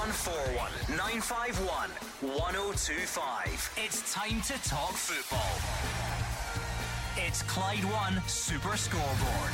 0141 951 1025. It's time to talk football. It's Clyde One Super Scoreboard.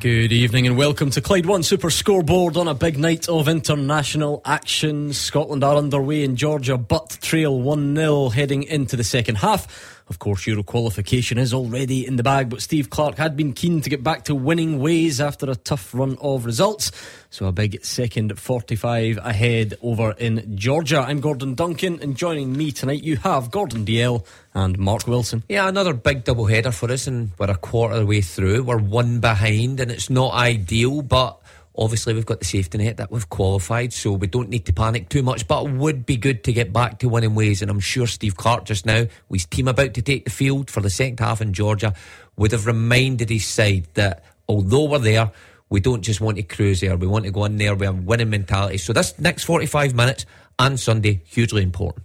Good evening and welcome to Clyde One Super Scoreboard on a big night of international action. Scotland are underway in Georgia, but trail 1 0 heading into the second half. Of course, Euro qualification is already in the bag, but Steve Clarke had been keen to get back to winning ways after a tough run of results. So a big second 45 ahead over in Georgia. I'm Gordon Duncan, and joining me tonight you have Gordon Dalziel and Mark Wilson. Yeah, another big double header for us, and we're a quarter of the way through. We're one behind, and it's not ideal, but Obviously, we've got the safety net that we've qualified, so we don't need to panic too much. But it would be good to get back to winning ways. And I'm sure Steve Clarke just now, with his team about to take the field for the second half in Georgia, would have reminded his side that although we're there, we don't just want to cruise there. We want to go in there with a winning mentality. So this next 45 minutes and Sunday, hugely important.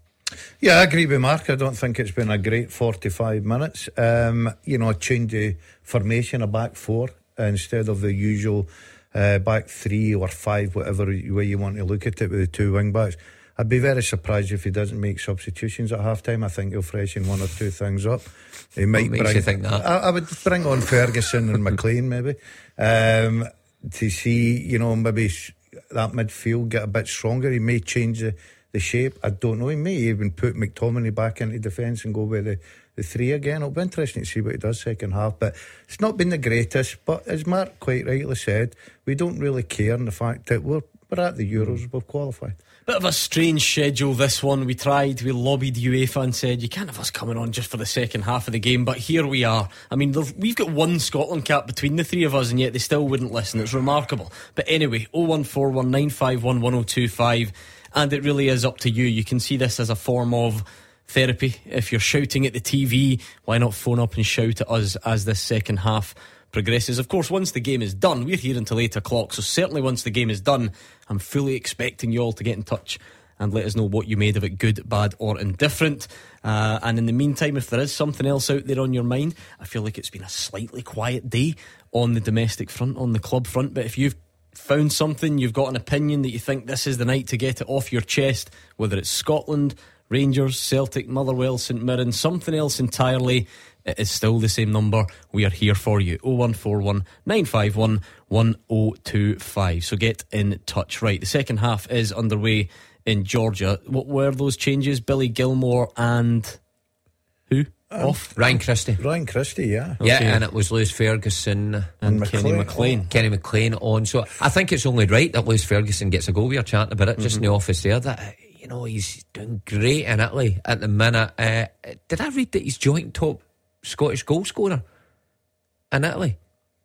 Yeah, I agree with Mark. I don't think it's been a great 45 minutes. Um, you know, change the formation, a back four instead of the usual uh, back three or five, whatever way you want to look at it, with the two wing backs. I'd be very surprised if he doesn't make substitutions at half time. I think he'll freshen one or two things up. He might what bring. You think that? I, I, would bring on Ferguson and McLean maybe um, to see, you know, maybe that midfield get a bit stronger. He may change the, the shape. I don't know. He may even put McTominay back into defence and go with the the three again. It'll be interesting to see what he does second half. But it's not been the greatest. But as Mark quite rightly said, we don't really care in the fact that we're we're at the Euros, hmm. we've qualified. Bit of a strange schedule, this one. We tried, we lobbied UEFA and said, you can't have us coming on just for the second half of the game, but here we are. I mean, we've got one Scotland cap between the three of us, and yet they still wouldn't listen. It's remarkable. But anyway, 01419511025, and it really is up to you. You can see this as a form of therapy. If you're shouting at the TV, why not phone up and shout at us as this second half progresses? Of course, once the game is done, we're here until 8 o'clock, so certainly once the game is done, I'm fully expecting you all to get in touch and let us know what you made of it, good, bad, or indifferent. Uh, and in the meantime, if there is something else out there on your mind, I feel like it's been a slightly quiet day on the domestic front, on the club front. But if you've found something, you've got an opinion that you think this is the night to get it off your chest, whether it's Scotland, Rangers, Celtic, Motherwell, St Mirren, something else entirely. It is still the same number. We are here for you. 0141 951 1025. So get in touch. Right, the second half is underway in Georgia. What were those changes? Billy Gilmore and who? Um, Off? Ryan Christie. Ryan Christie, yeah. Yeah, and it was Lewis Ferguson and, and Kenny McLean. Kenny McLean on. So I think it's only right that Lewis Ferguson gets a goal. We are chatting about it just mm-hmm. in the office there. That you know, he's doing great in Italy at the minute. Uh, did I read that he's joint top Scottish goal scorer in Italy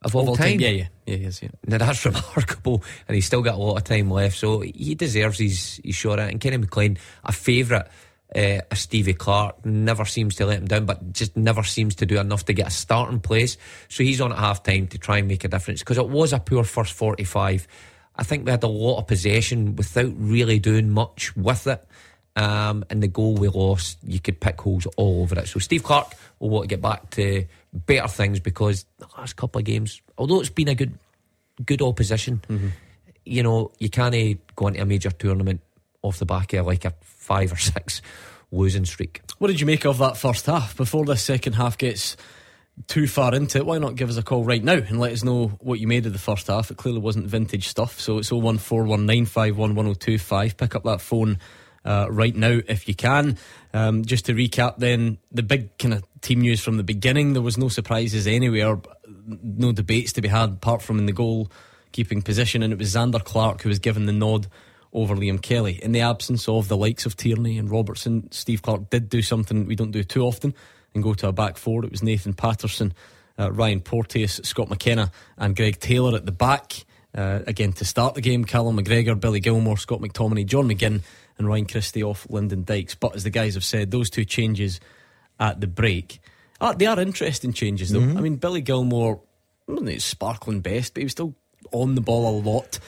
of all, all time? time? Yeah, yeah, yeah, he is, yeah. Now that's remarkable, and he's still got a lot of time left, so he deserves his, his shot at. It. And Kenny McLean, a favourite. Uh, a Stevie Clarke. never seems to let him down, but just never seems to do enough to get a starting place. So he's on at half time to try and make a difference because it was a poor first 45 I think we had a lot of possession without really doing much with it. Um, and the goal we lost, you could pick holes all over it. So Steve Clarke will want to get back to better things because the last couple of games, although it's been a good, good opposition, mm-hmm. you know, you can't go into a major tournament off the back of like a five or six losing streak. What did you make of that first half before the second half gets? Too far into it, why not give us a call right now and let us know what you made of the first half? It clearly wasn't vintage stuff, so it's 01419511025. Pick up that phone uh, right now if you can. Um, just to recap, then the big kind of team news from the beginning. There was no surprises anywhere, no debates to be had apart from in the goal keeping position, and it was Zander Clark who was given the nod over Liam Kelly. In the absence of the likes of Tierney and Robertson, Steve Clarke did do something we don't do too often and go to a back four. It was Nathan Patterson, uh, Ryan Porteous, Scott McKenna, and Greg Taylor at the back. Uh, again, to start the game, Callum McGregor, Billy Gilmore, Scott McTominay, John McGinn, and Ryan Christie off Lyndon Dykes. But as the guys have said, those two changes at the break, are, they are interesting changes, though. Mm-hmm. I mean, Billy Gilmore wasn't his sparkling best, but he was still on the ball a lot.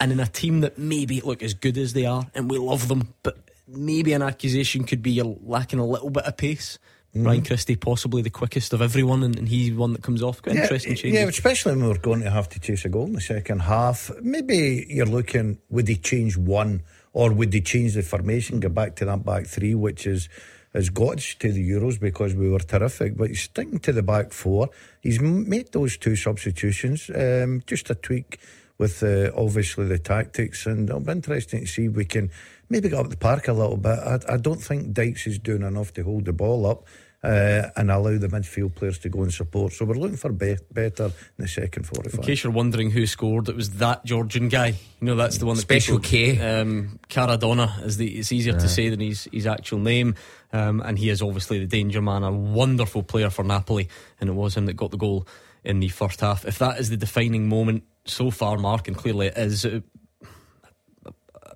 And in a team that maybe look as good as they are, and we love them, but maybe an accusation could be you're lacking a little bit of pace Ryan Christie, possibly the quickest of everyone, and, and he's one that comes off. Quite interesting change. Yeah, especially when we're going to have to chase a goal in the second half. Maybe you're looking, would they change one or would they change the formation, go back to that back three, which is has got us to the Euros because we were terrific. But he's sticking to the back four. He's made those two substitutions. Um, just a tweak with uh, obviously the tactics, and it'll be interesting to see if we can maybe get up the park a little bit. I, I don't think Dykes is doing enough to hold the ball up uh, and allow the midfield players to go and support. So we're looking for be- better in the second 45. In case you're wondering who scored, it was that Georgian guy. You know, that's the one that Special people, K. Um, Kvaradona is the. It's easier to say than his his actual name, um, and he is obviously the danger man, a wonderful player for Napoli, and it was him that got the goal in the first half. If that is the defining moment so far, Mark, and clearly it is. Uh,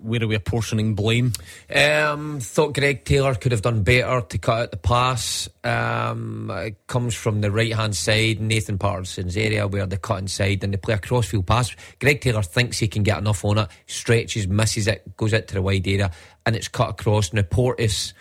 where are we apportioning blame? Um, thought Greg Taylor could have done better to cut out the pass. Um, it comes from the right hand side, Nathan Patterson's area where they cut inside and they play a crossfield pass. Greg Taylor thinks he can get enough on it, stretches, misses it, goes out to the wide area, and it's cut across. Now Porteous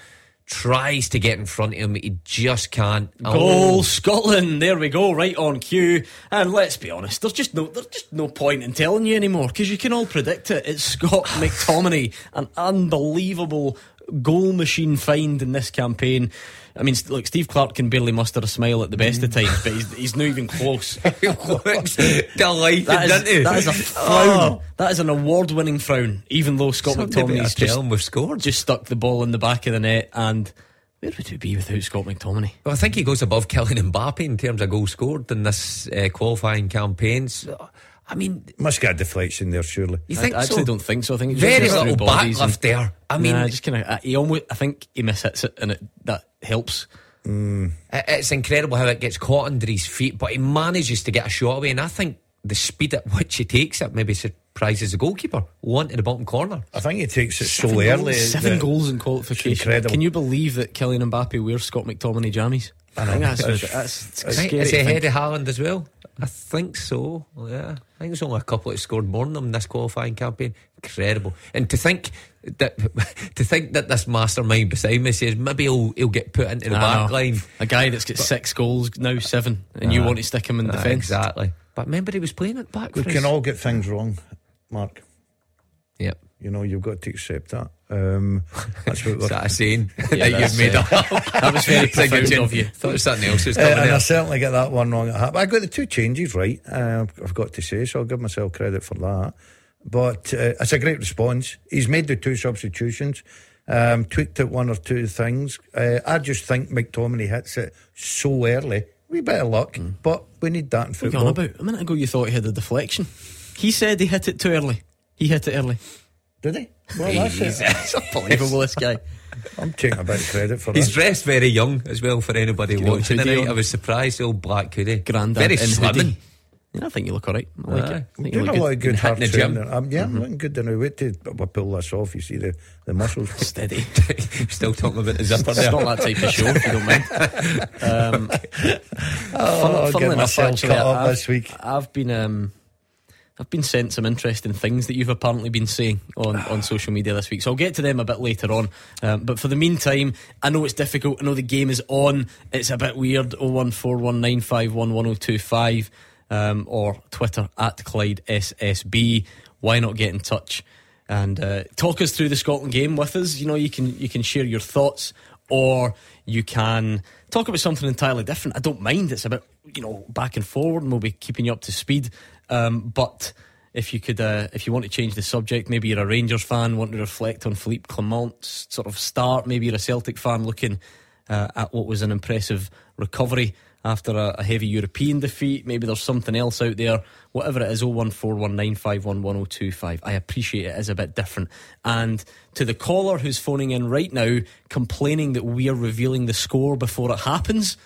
tries to get in front of him, he just can't. Goal oh. Scotland. There we go, right on cue. And let's be honest, there's just no there's just no point in telling you anymore because you can all predict it. It's Scott McTominay, an unbelievable goal machine find in this campaign. I mean, look, Steve Clarke can barely muster a smile at the best of times, but he's, he's not even close. Looks delighted, That is, doesn't he? that is a frown. That is an award winning frown, even though Scott better McTominay's just, we've scored. just stuck the ball in the back of the net. And where would we be without Scott McTominay? Well, I think he goes above Kylian Mbappe in terms of goals scored in this uh, qualifying campaign. So, I mean, Must get a deflection there, surely. you think I actually so? don't think so. I think it's Very just little through bodies backlift there. I mean, Nah, just kind of he almost. I think he mishits it, and it that helps. Hmm. It- It's incredible how it gets caught under his feet, but he manages to get a shot away. And I think the speed at which he takes it maybe surprises the goalkeeper. One in the bottom corner. I think he takes it Seven so early. seven goals in qualification. incredible. Can you believe that Kylian Mbappe wears Scott McTominay jammies? I think that's, It's- that's, I think, scary. is to he ahead of Haaland as well? I think so. Yeah, I think there's only a couple that scored more than them in this qualifying campaign. Incredible, and to think that to think that this mastermind beside me says maybe he'll he'll get put into the I back know. line. A guy that's got six goals now, seven, and you Ah. want to stick him in Ah, defence. exactly. But remember, he was playing it back. We for can us. all get things wrong, Mark. Yep. You know, you've got to accept that. Um, that's what Is we're. that a saying Yeah, that you've that's, made uh, up? That was very It's profound of you. Thought it was something else was Uh, coming and I there. certainly get that one wrong. I got the two changes right. Uh, I've got to say, so I'll give myself credit for that. But uh, it's a great response. He's made the two substitutions, um, tweaked out one or two things. Uh, I just think McTominay hits it so early. We bit of luck, but we need that in What are you football. on about? A minute ago, you thought he had a deflection. He said he hit it too early. He hit it early. Did he? Well, that's it. Jesus. Unbelievable, this guy. I'm taking a bit of credit for He's that. He's dressed very young as well for anybody You watching hoodie tonight. I was surprised, old black hoodie. Grandad Very in slimming. Yeah, I think you look all right. I like Aye. it. I think you Doing look a lot good. of good Hitting hard the gym. training. Um, yeah, I'm looking good now. Wait till I pull this off. You see the, the muscles. Steady. Still talking about the zipper It's there. not that type of show, if you don't mind. Um, Oh, funnily getting enough, myself actually, cut up I've, this week. I've been um, I've been sent some interesting things that you've apparently been saying on, on social media this week. So I'll get to them a bit later on. Um, but for the meantime, I know it's difficult. I know the game is on. It's a bit weird. 01419511025 um, or Twitter at Clyde SSB. Why not get in touch and uh, talk us through the Scotland game with us? You know, you can you can share your thoughts or you can talk about something entirely different. I don't mind. It's about you know back and forward, and we'll be keeping you up to speed. Um, but if you could, uh, if you want to change the subject, maybe you're a Rangers fan, want to reflect on Philippe Clement's sort of start. Maybe you're a Celtic fan looking uh, at what was an impressive recovery after a, a heavy European defeat. Maybe there's something else out there. Whatever it is, 01419511025. I appreciate it is a bit different. And to the caller who's phoning in right now, complaining that we are revealing the score before it happens.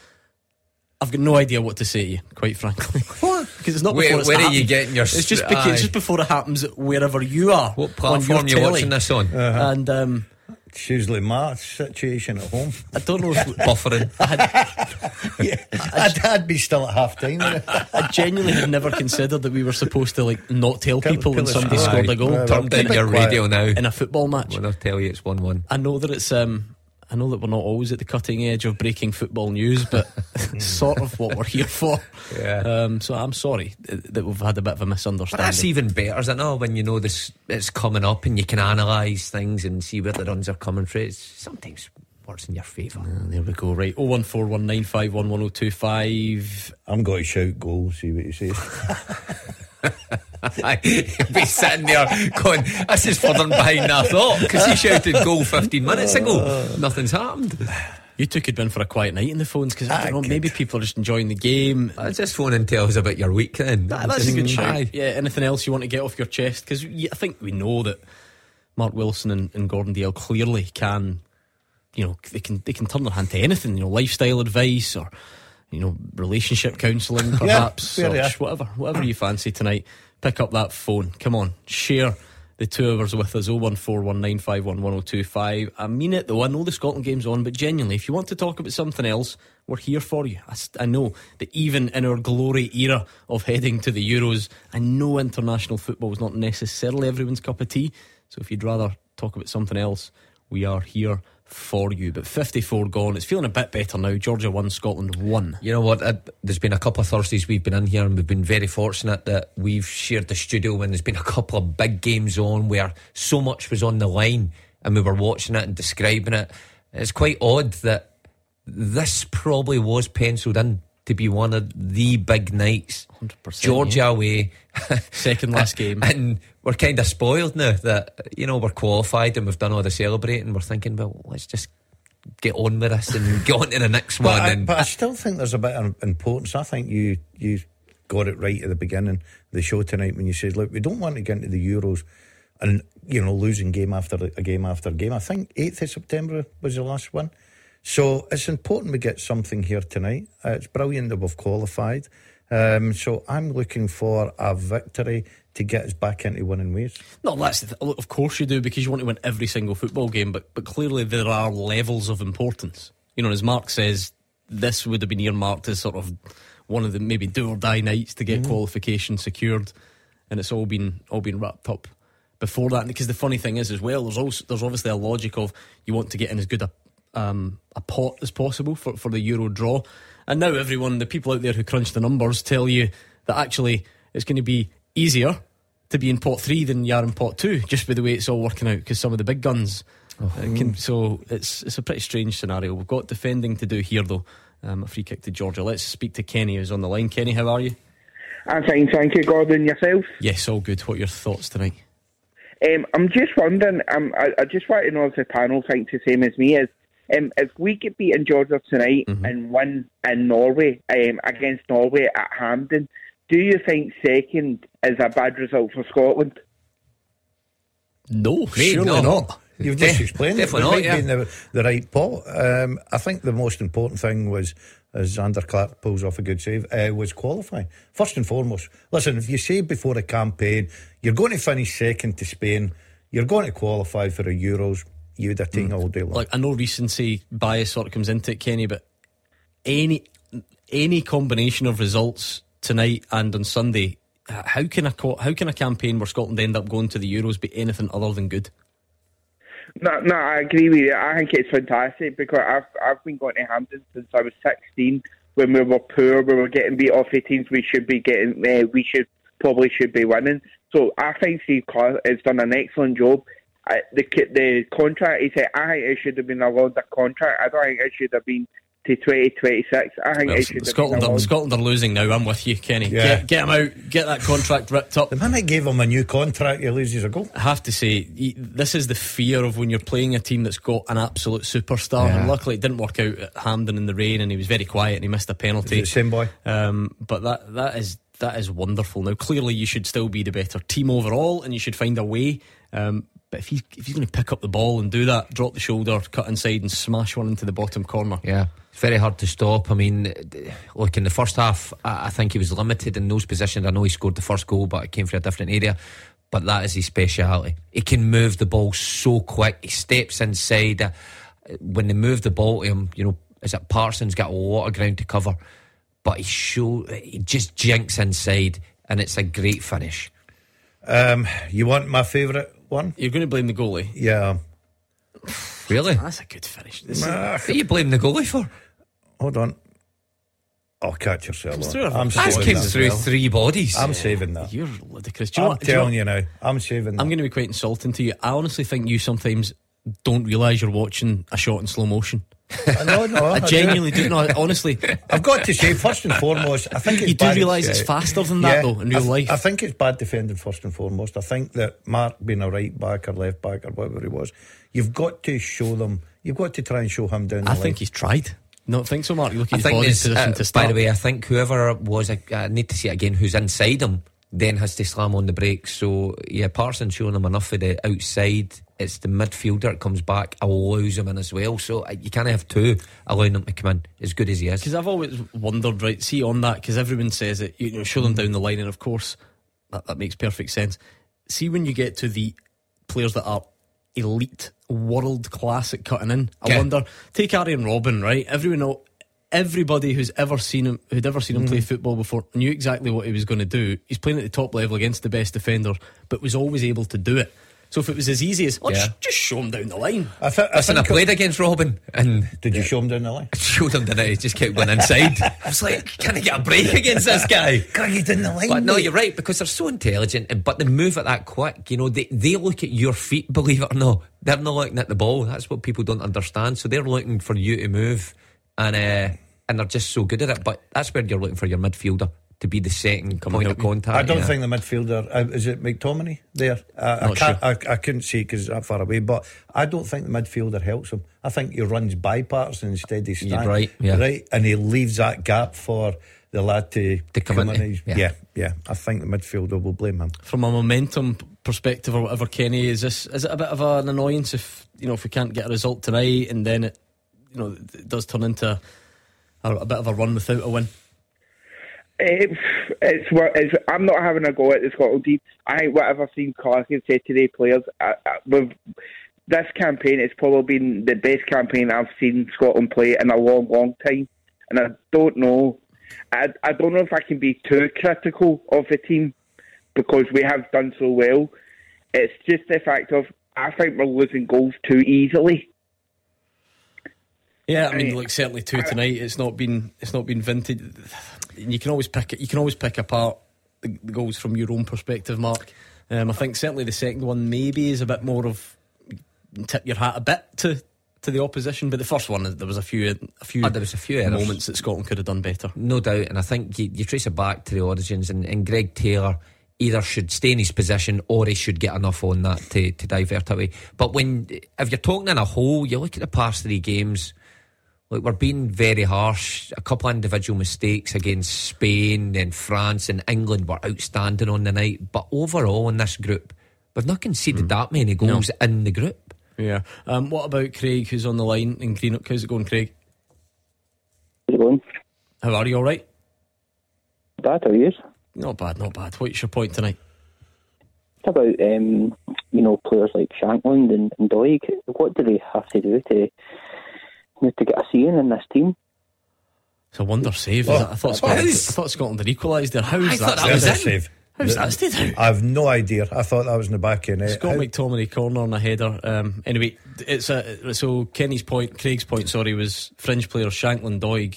I've got no idea what to say to you, quite frankly. What? Because it's not Where- before it's where are you happened. getting your It's just because, it's just before it happens wherever you are. What platform your you telly. watching this on? And um, It's usually my situation at home. I don't know if Buffering. yeah, I'd, I'd be still at half time. I genuinely had never considered that we were supposed to like not tell Tell- people when somebody why. scored a goal Right, Turn down your quiet. radio now. in a football match. When I tell you it's 1 1. I know that it's um I know that we're not always at the cutting edge of breaking football news, but sort of what we're here for. Yeah. Um, so I'm sorry that we've had a bit of a misunderstanding. But misunderstanding. that's even better, isn't it? When you know this, it's coming up and you can analyse things and see where the runs are coming from. It's sometimes works in your favour. Ah, there we go. Right. 01419511025. I'm going to shout goal, see what you says. He'd be sitting there going, This is further behind than I thought because he shouted goal 15 minutes ago. Nothing's happened. You two could been for a quiet night in the phones because I don't know, could. maybe people are just enjoying the game. I just phone and tell us about your week then. That- that's a good Just- shout. Yeah, anything else you want to get off your chest? Because I think we know that Mark Wilson and, and Gordon Dalziel clearly can, you know, they can they can turn their hand to anything. You know, lifestyle advice or you know, relationship counselling, perhaps, yeah. whatever, whatever you fancy tonight. Pick up that phone. Come on, share the two hours with us. 01419511025. I mean it though. I know the Scotland game's on, but genuinely, if you want to talk about something else, we're here for you. I know that even in our glory era of heading to the Euros, I know international football is not necessarily everyone's cup of tea. So if you'd rather talk about something else, we are here for you. But 54 gone. It's feeling a bit better now. Georgia won, Scotland won. You know what? Uh, there's been a couple of Thursdays we've been in here, and we've been very fortunate that we've shared the studio when there's been a couple of big games on where so much was on the line, and we were watching it and describing it. It's quite odd that this probably was penciled in to be one of the big nights. 100%, Georgia away. Second last game. And we're kind of spoiled now that, you know, we're qualified and we've done all the celebrating. We're thinking, well, let's just get on with this and get on to the next But one. I, and but I still think there's a bit of importance. I think you you got it right at the beginning of the show tonight when you said, "Look, we don't want to get into the Euros and you know losing game after a game after game." I think eighth of September was the last one, so it's important we get something here tonight. Uh, it's brilliant that we've qualified. Um, so I'm looking for a victory to get us back into winning ways. No, that's th- of course you do because you want to win every single football game, but but clearly there are levels of importance. You know, as Mark says, this would have been earmarked as sort of one of the maybe do or die nights to get qualification secured, and it's all been all been wrapped up before that. Because the funny thing is, as well, there's also there's obviously a logic of you want to get in as good a um, a pot as possible for, for the Euro draw. And now everyone, the people out there who crunch the numbers, tell you that actually it's going to be easier to be in pot three than you are in pot two, just by the way it's all working out. Because some of the big guns, uh, can, so it's it's a pretty strange scenario. We've got defending to do here though. Um, a free kick to Georgia. Let's speak to Kenny who's on the line. Kenny, how are you? I'm fine, thank you, Gordon. Yourself? Yes, all good. What are your thoughts tonight? Um, I'm just wondering. Um, I, I just want to know if the panel thinks the same as me. Is um, if we could get beaten Georgia tonight and win in Norway um, against Norway at Hampden, do you think second is a bad result for Scotland? No, Me, surely no. not. You've just Def- explained it. definitely We not, yeah. be in the, the right pot. Um, I think the most important thing was, as Zander Clark pulls off a good save, uh, was qualifying. First and foremost, listen, if you say before a campaign, you're going to finish second to Spain, you're going to qualify for the Euros, you'd have taken all day long. Like I know recency bias sort of comes into it, Kenny, but any any combination of results tonight and on Sunday, how can a co- how can a campaign where Scotland end up going to the Euros be anything other than good? No, no, I agree with you. I think it's fantastic because I've I've been going to Hampden since I was 16. When we were poor, we were getting beat off the teams we should be getting. Uh, we should probably should be winning. So I think Steve Clarke has done an excellent job. I, the the contract he said I think it should have been a longer contract. I don't think it should have been to 2026. I think Well, it should have Scotland been a are, Scotland are losing now. I'm with you, Kenny. Yeah. Get, get him out. Get that contract ripped up. the minute gave him a new contract, he loses a goal. I have to say, this is the fear of when you're playing a team that's got an absolute superstar. Yeah. And luckily, it didn't work out at Hampden in the rain, and he was very quiet and he missed a penalty. Is it same boy? Um, but that that is that is wonderful. Now, clearly, you should still be the better team overall, and you should find a way. Um, but if he's if he's going to pick up the ball and do that, drop the shoulder, cut inside, and smash one into the bottom corner, Yeah, it's very hard to stop. I mean, look, in the first half, I I think he was limited in those positions. I know he scored the first goal, but it came from a different area. But that is his speciality. He can move the ball so quick. He steps inside. Uh, when they move the ball to him, you know, is it Patterson's got a lot of ground to cover, but he show he just jinks inside, and it's a great finish. Um, you want my favourite one? you're going to blame the goalie. Yeah. Really? That's a good finish. This is- What are you blaming the goalie for? hold on. I'll catch yourself. Comes on. through a- I'm That's saving came that. through three bodies. I'm saving that. you're ludicrous. Do you know I'm what- do you know telling what- you now. I'm saving that. I'm going to be quite insulting to you. I honestly think you sometimes don't realise you're watching a shot in slow motion. No, no, I do. genuinely do. not. honestly, I've got to say, first and foremost, I think it's you do realise it's faster than that, though, in I real th- life. I think it's bad defending first and foremost. I think that Mark being a right back or left back or whatever he was, you've got to show them. You've got to try and show him down. I the think line. he's tried. No, think so, Mark. You look at I his think body there's, position uh, to start. by the way, I think whoever was, I, I need to see it again, who's inside him, then has to slam on the brakes. So, yeah, Patterson's showing him enough of the outside. It's the midfielder that comes back, I will lose him in as well. So, uh, you can't have two allowing him to come in as good as he is. Because I've always wondered, right? See on that, because everyone says it. You know, show them down the line, and of course, that, that makes perfect sense. See when you get to the players that are elite, world class at cutting in. I wonder. Take Arjen Robben, right? Everyone know. Everybody who's ever seen him, who'd ever seen him play football before, knew exactly what he was going to do. He's playing at the top level against the best defender, but was always able to do it. So if it was as easy as, oh, Yeah. just, just show him down the line. I, th- I Listen, I played against Robben and Did you show him down the line? I showed him that he just kept going inside. I was like, can I get a break against this guy? Can I get in the line? But no, you're right because they're so intelligent, and but they move at that quick. You know, they they look at your feet. Believe it or not, they're not looking at the ball. That's what people don't understand. So they're looking for you to move, and uh, and they're just so good at it. But that's where you're looking for your midfielder to be the second point of contact. I don't yeah. think the midfielder uh, is it McTominay there. I Not can't. I, I couldn't see because it's that far away. But I don't think the midfielder helps him. I think he runs by Patterson instead of stand. right, yeah. right, and he leaves that gap for the lad to, To come in. into, He's- yeah. yeah, yeah. I think the midfielder will blame him. from a momentum perspective or whatever, Kenny, is this is it a bit of an annoyance if you know if we can't get a result tonight and then it you know it does turn into a, a bit of a run without a win? It's, it's, it's, I'm not having a go at the Scotland team. I think whatever Steve Clarke has said to the players, uh, uh, with this campaign, it's probably been the best campaign I've seen Scotland play in a long, long time. And I don't know, I, I don't know if I can be too critical of the team because we have done so well. It's just the fact of I think we're losing goals too easily. Yeah, I mean, Right. like certainly two tonight. It's not been it's not been vintage. You can always pick it. You can always pick apart the, the goals from your own perspective, Mark. Um, I think certainly the second one maybe is a bit more of tip your hat a bit to to the opposition, but the first one there was a few a few Oh, there was a few errors. moments that Scotland could have done better. No doubt, and I think you, you trace it back to the origins, and, and Greg Taylor either should stay in his position or he should get enough on that to, to divert away. But when if you're talking in a whole, you look at the past three games. Like we're being very harsh. A couple of individual mistakes against Spain and France and England were outstanding on the night. But overall in this group, we've not conceded that many goals in the group. Yeah. Um, what about Craig, who's on the line in Greenock? How's it going, Craig? How's it going? How are you? All right? Bad, how are you? Not bad, not bad. What's your point tonight? What about um, you know players like Shankland and, and Doig? What do they have to do to you know, to get a seeing in this team? It's a wonder save. Oh, is it? I thought Scotland. I thought Scotland had equalised there. How's I that? thought that There's was a it. save. How's that stayed out? I've no idea. I thought that was in the back end. Scott How- McTominay corner on a header. Um, anyway, it's a so Kenny's point, Craig's point. Sorry, was fringe player Shankland Doig.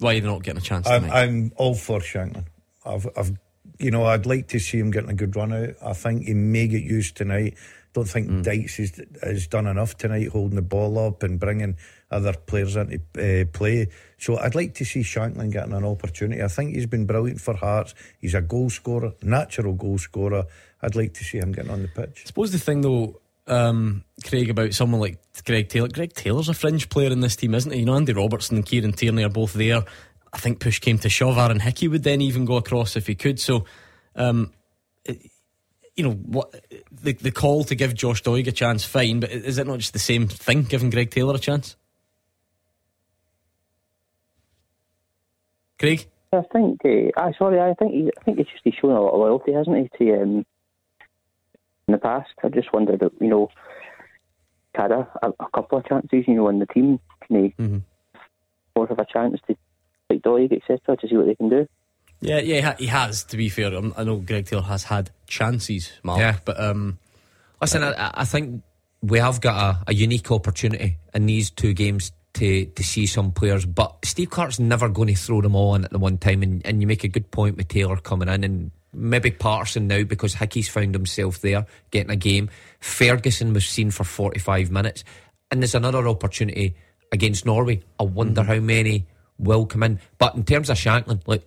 Why are they not getting a chance I'm. I'm all for Shankland. I've, I've, you know, I'd like to see him getting a good run out. I think he may get used tonight. Don't think Mm. Dykes has, has done enough tonight, holding the ball up and bringing other players into uh, play. So I'd like to see Shankland getting an opportunity. I think he's been brilliant for Hearts. He's a goal scorer, natural goal scorer. I'd like to see him getting on the pitch. I suppose the thing though, um, Craig, about someone like Greg Taylor. Greg Taylor's a fringe player in this team, isn't he? You know, Andy Robertson and Kieran Tierney are both there. I think push came to shove. Aaron Hickey would then even go across if he could. So, um, it- you know, what the the call to give Josh Doig a chance, fine, but is it not just the same thing giving Greg Taylor a chance? Craig, I think. Uh, I sorry. I think. He, I think it's just he's shown a lot of loyalty, hasn't he? To um, in the past, I just wondered, that, you know, had a, a, a couple of chances, you know, in the team, can he Mhm. more of a chance to like Doig, etc., to see what they can do? yeah, yeah, he has. To be fair, Um, I know Greg Taylor has had chances, Mark, Yeah. but um, Listen, I, I think we have got a, a unique opportunity in these two games to, to see some players, but Steve Clarke's never going to throw them all in at the one time. And, and you make a good point with Taylor coming in and maybe Patterson now because Hickey's found himself there getting a game. Ferguson was seen for 45 minutes. And there's another opportunity against Norway. I wonder mm-hmm. how many will come in. But in terms of Shankland, look,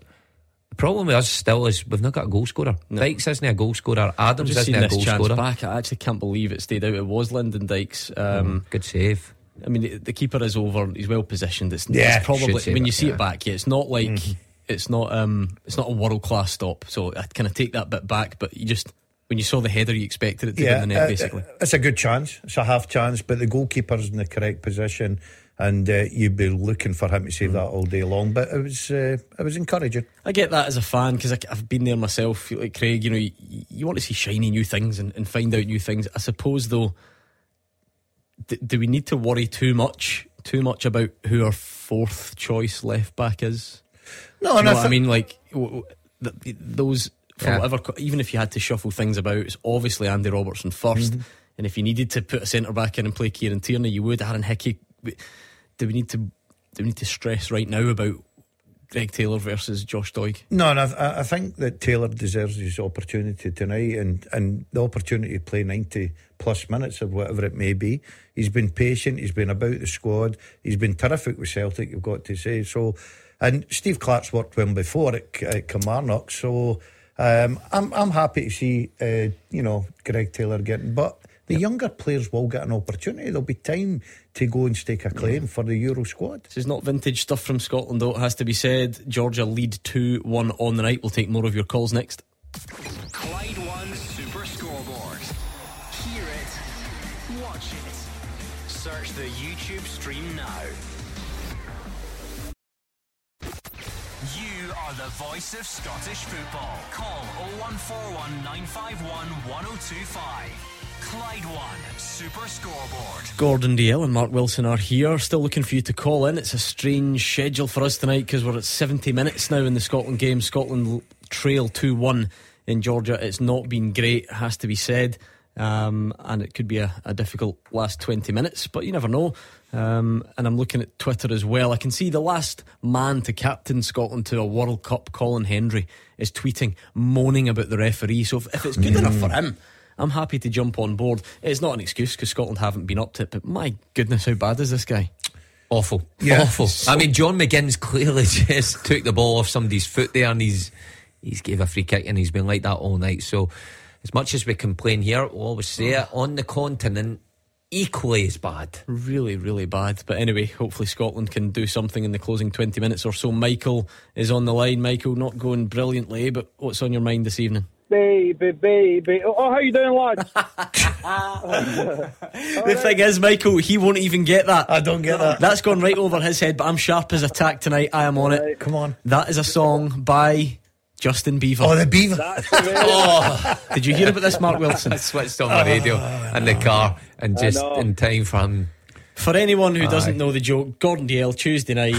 the problem with us still is we've not got a goal scorer. No. Dykes isn't a goal scorer. Adams isn't a goal scorer. Back, I actually can't believe it stayed out. It was Lyndon Dykes. Um, mm, good save. I mean, the, the, keeper is over. He's well positioned. It's, yeah, it's probably when you see yeah. it back. Yeah, it's not like mm-hmm. it's not um it's not a world class stop. So I kind of take that bit back. But you just when you saw the header, you expected it to yeah, go in the net. Uh, basically, it's a good chance. It's a half chance, but the goalkeeper's in the correct position and uh, you'd be looking for him to save mm. that all day long. But it was uh, it was encouraging. I get that as a fan because I've been there myself. Like Craig, you know, you, you want to see shiny new things and, and, find out new things. I suppose though, do we need to worry too much too much about who our fourth choice left back is? No, you know what I mean, like w- w- those. For yeah. whatever, even if you had to shuffle things about, it's obviously Andy Robertson 1st mm-hmm. And if you needed to put a centre back in and play Kieran Tierney, you would. Aaron Hickey do we need to do we need to stress right now about Greg Taylor versus Josh Doig? No, and I, I think that Taylor deserves his opportunity tonight and, and the opportunity to play 90 plus minutes of whatever it may be. He's been patient. He's been about the squad. He's been terrific with Celtic, you've got to say. So, and Steve Clarke's worked with him before at, at Kilmarnock. So um, I'm, I'm happy to see, uh, you know, Greg Taylor getting, but the yep. younger players will get an opportunity. There'll be time to go and stake a claim yeah. for the Euro squad. This is not vintage stuff from Scotland, though, it has to be said. Georgia lead 2 1 on the night. We'll take more of your calls next. Clyde 1 Search the YouTube stream now. You are the voice of Scottish football. Call 0141 951 1025. Clyde One Super Scoreboard. Gordon Dalziel and Mark Wilson are here. Still looking for you to call in. It's a strange schedule for us tonight because we're at 70 minutes now in the Scotland game. Scotland trail 2 1 in Georgia. It's not been great, has to be said. Um, and it could be a, a, difficult last 20 minutes, but you never know. Um, and I'm looking at Twitter as well. I can see the last man to captain Scotland to a World Cup, Colin Hendry, is tweeting, moaning about the referee. So if, if it's good enough for him, I'm happy to jump on board. It's not an excuse because Scotland haven't been up to it, but my goodness, how bad is this guy? Awful. Yeah. Awful. So I mean, John McGinn's clearly just took the ball off somebody's foot there and he's he's gave a free kick and he's been like that all night. So, as much as we complain here, we'll always say it oh. on the continent, equally as bad. Really, really bad. But anyway, hopefully Scotland can do something in the closing 20 minutes or so. Michael is on the line. Michael, not going brilliantly, eh, but what's on your mind this evening? baby, baby. Oh, oh how you doing, lad? the thing is, Michael, he won't even get that. I don't get that. That's gone right over his head, but I'm sharp as a tack tonight. I am on it. Come on. That is a song by Justin Beaver. Oh, the Beaver. oh, did you hear about this, Mark Wilson? I switched on the radio oh, in the car and just in time for him for anyone who doesn't know the joke, Gordon Dalziel Tuesday night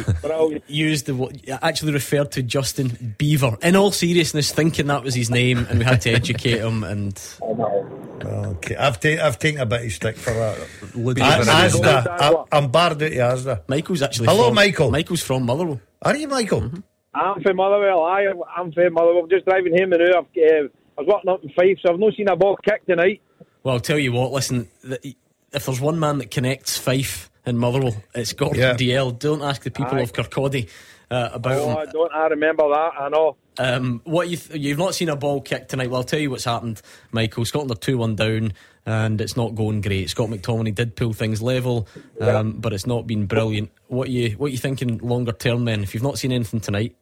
used the actually referred to Justin Beaver. In all seriousness, thinking that was his name, and we had to educate him. And okay, I've, ta- I've taken a bit of stick for that. Asda, I, am barred out of Asda. Michael's actually. Hello, from, Michael. Michael's from Motherwell. Are you, Michael? Mm-hmm. I'm from Motherwell. I, I'm from Motherwell. I'm Just driving him and I've, uh, I was working up in Fife, so I've not seen a ball kick tonight. Well, I'll tell you what. Listen, if there's one man that connects Fife and Motherwell, it's Gordon yeah. Dalziel. Don't ask the people Aye. of Kirkcaldy uh, about oh, him. I don't. I remember that. I know. Um, what you th- you've not seen a ball kick tonight? Well, I'll tell you what's happened, Michael. Scotland are two one down, and it's not going great. Scott McTominay did pull things level, um, yeah. but it's not been brilliant. What you what you thinking longer term then? If you've not seen anything tonight.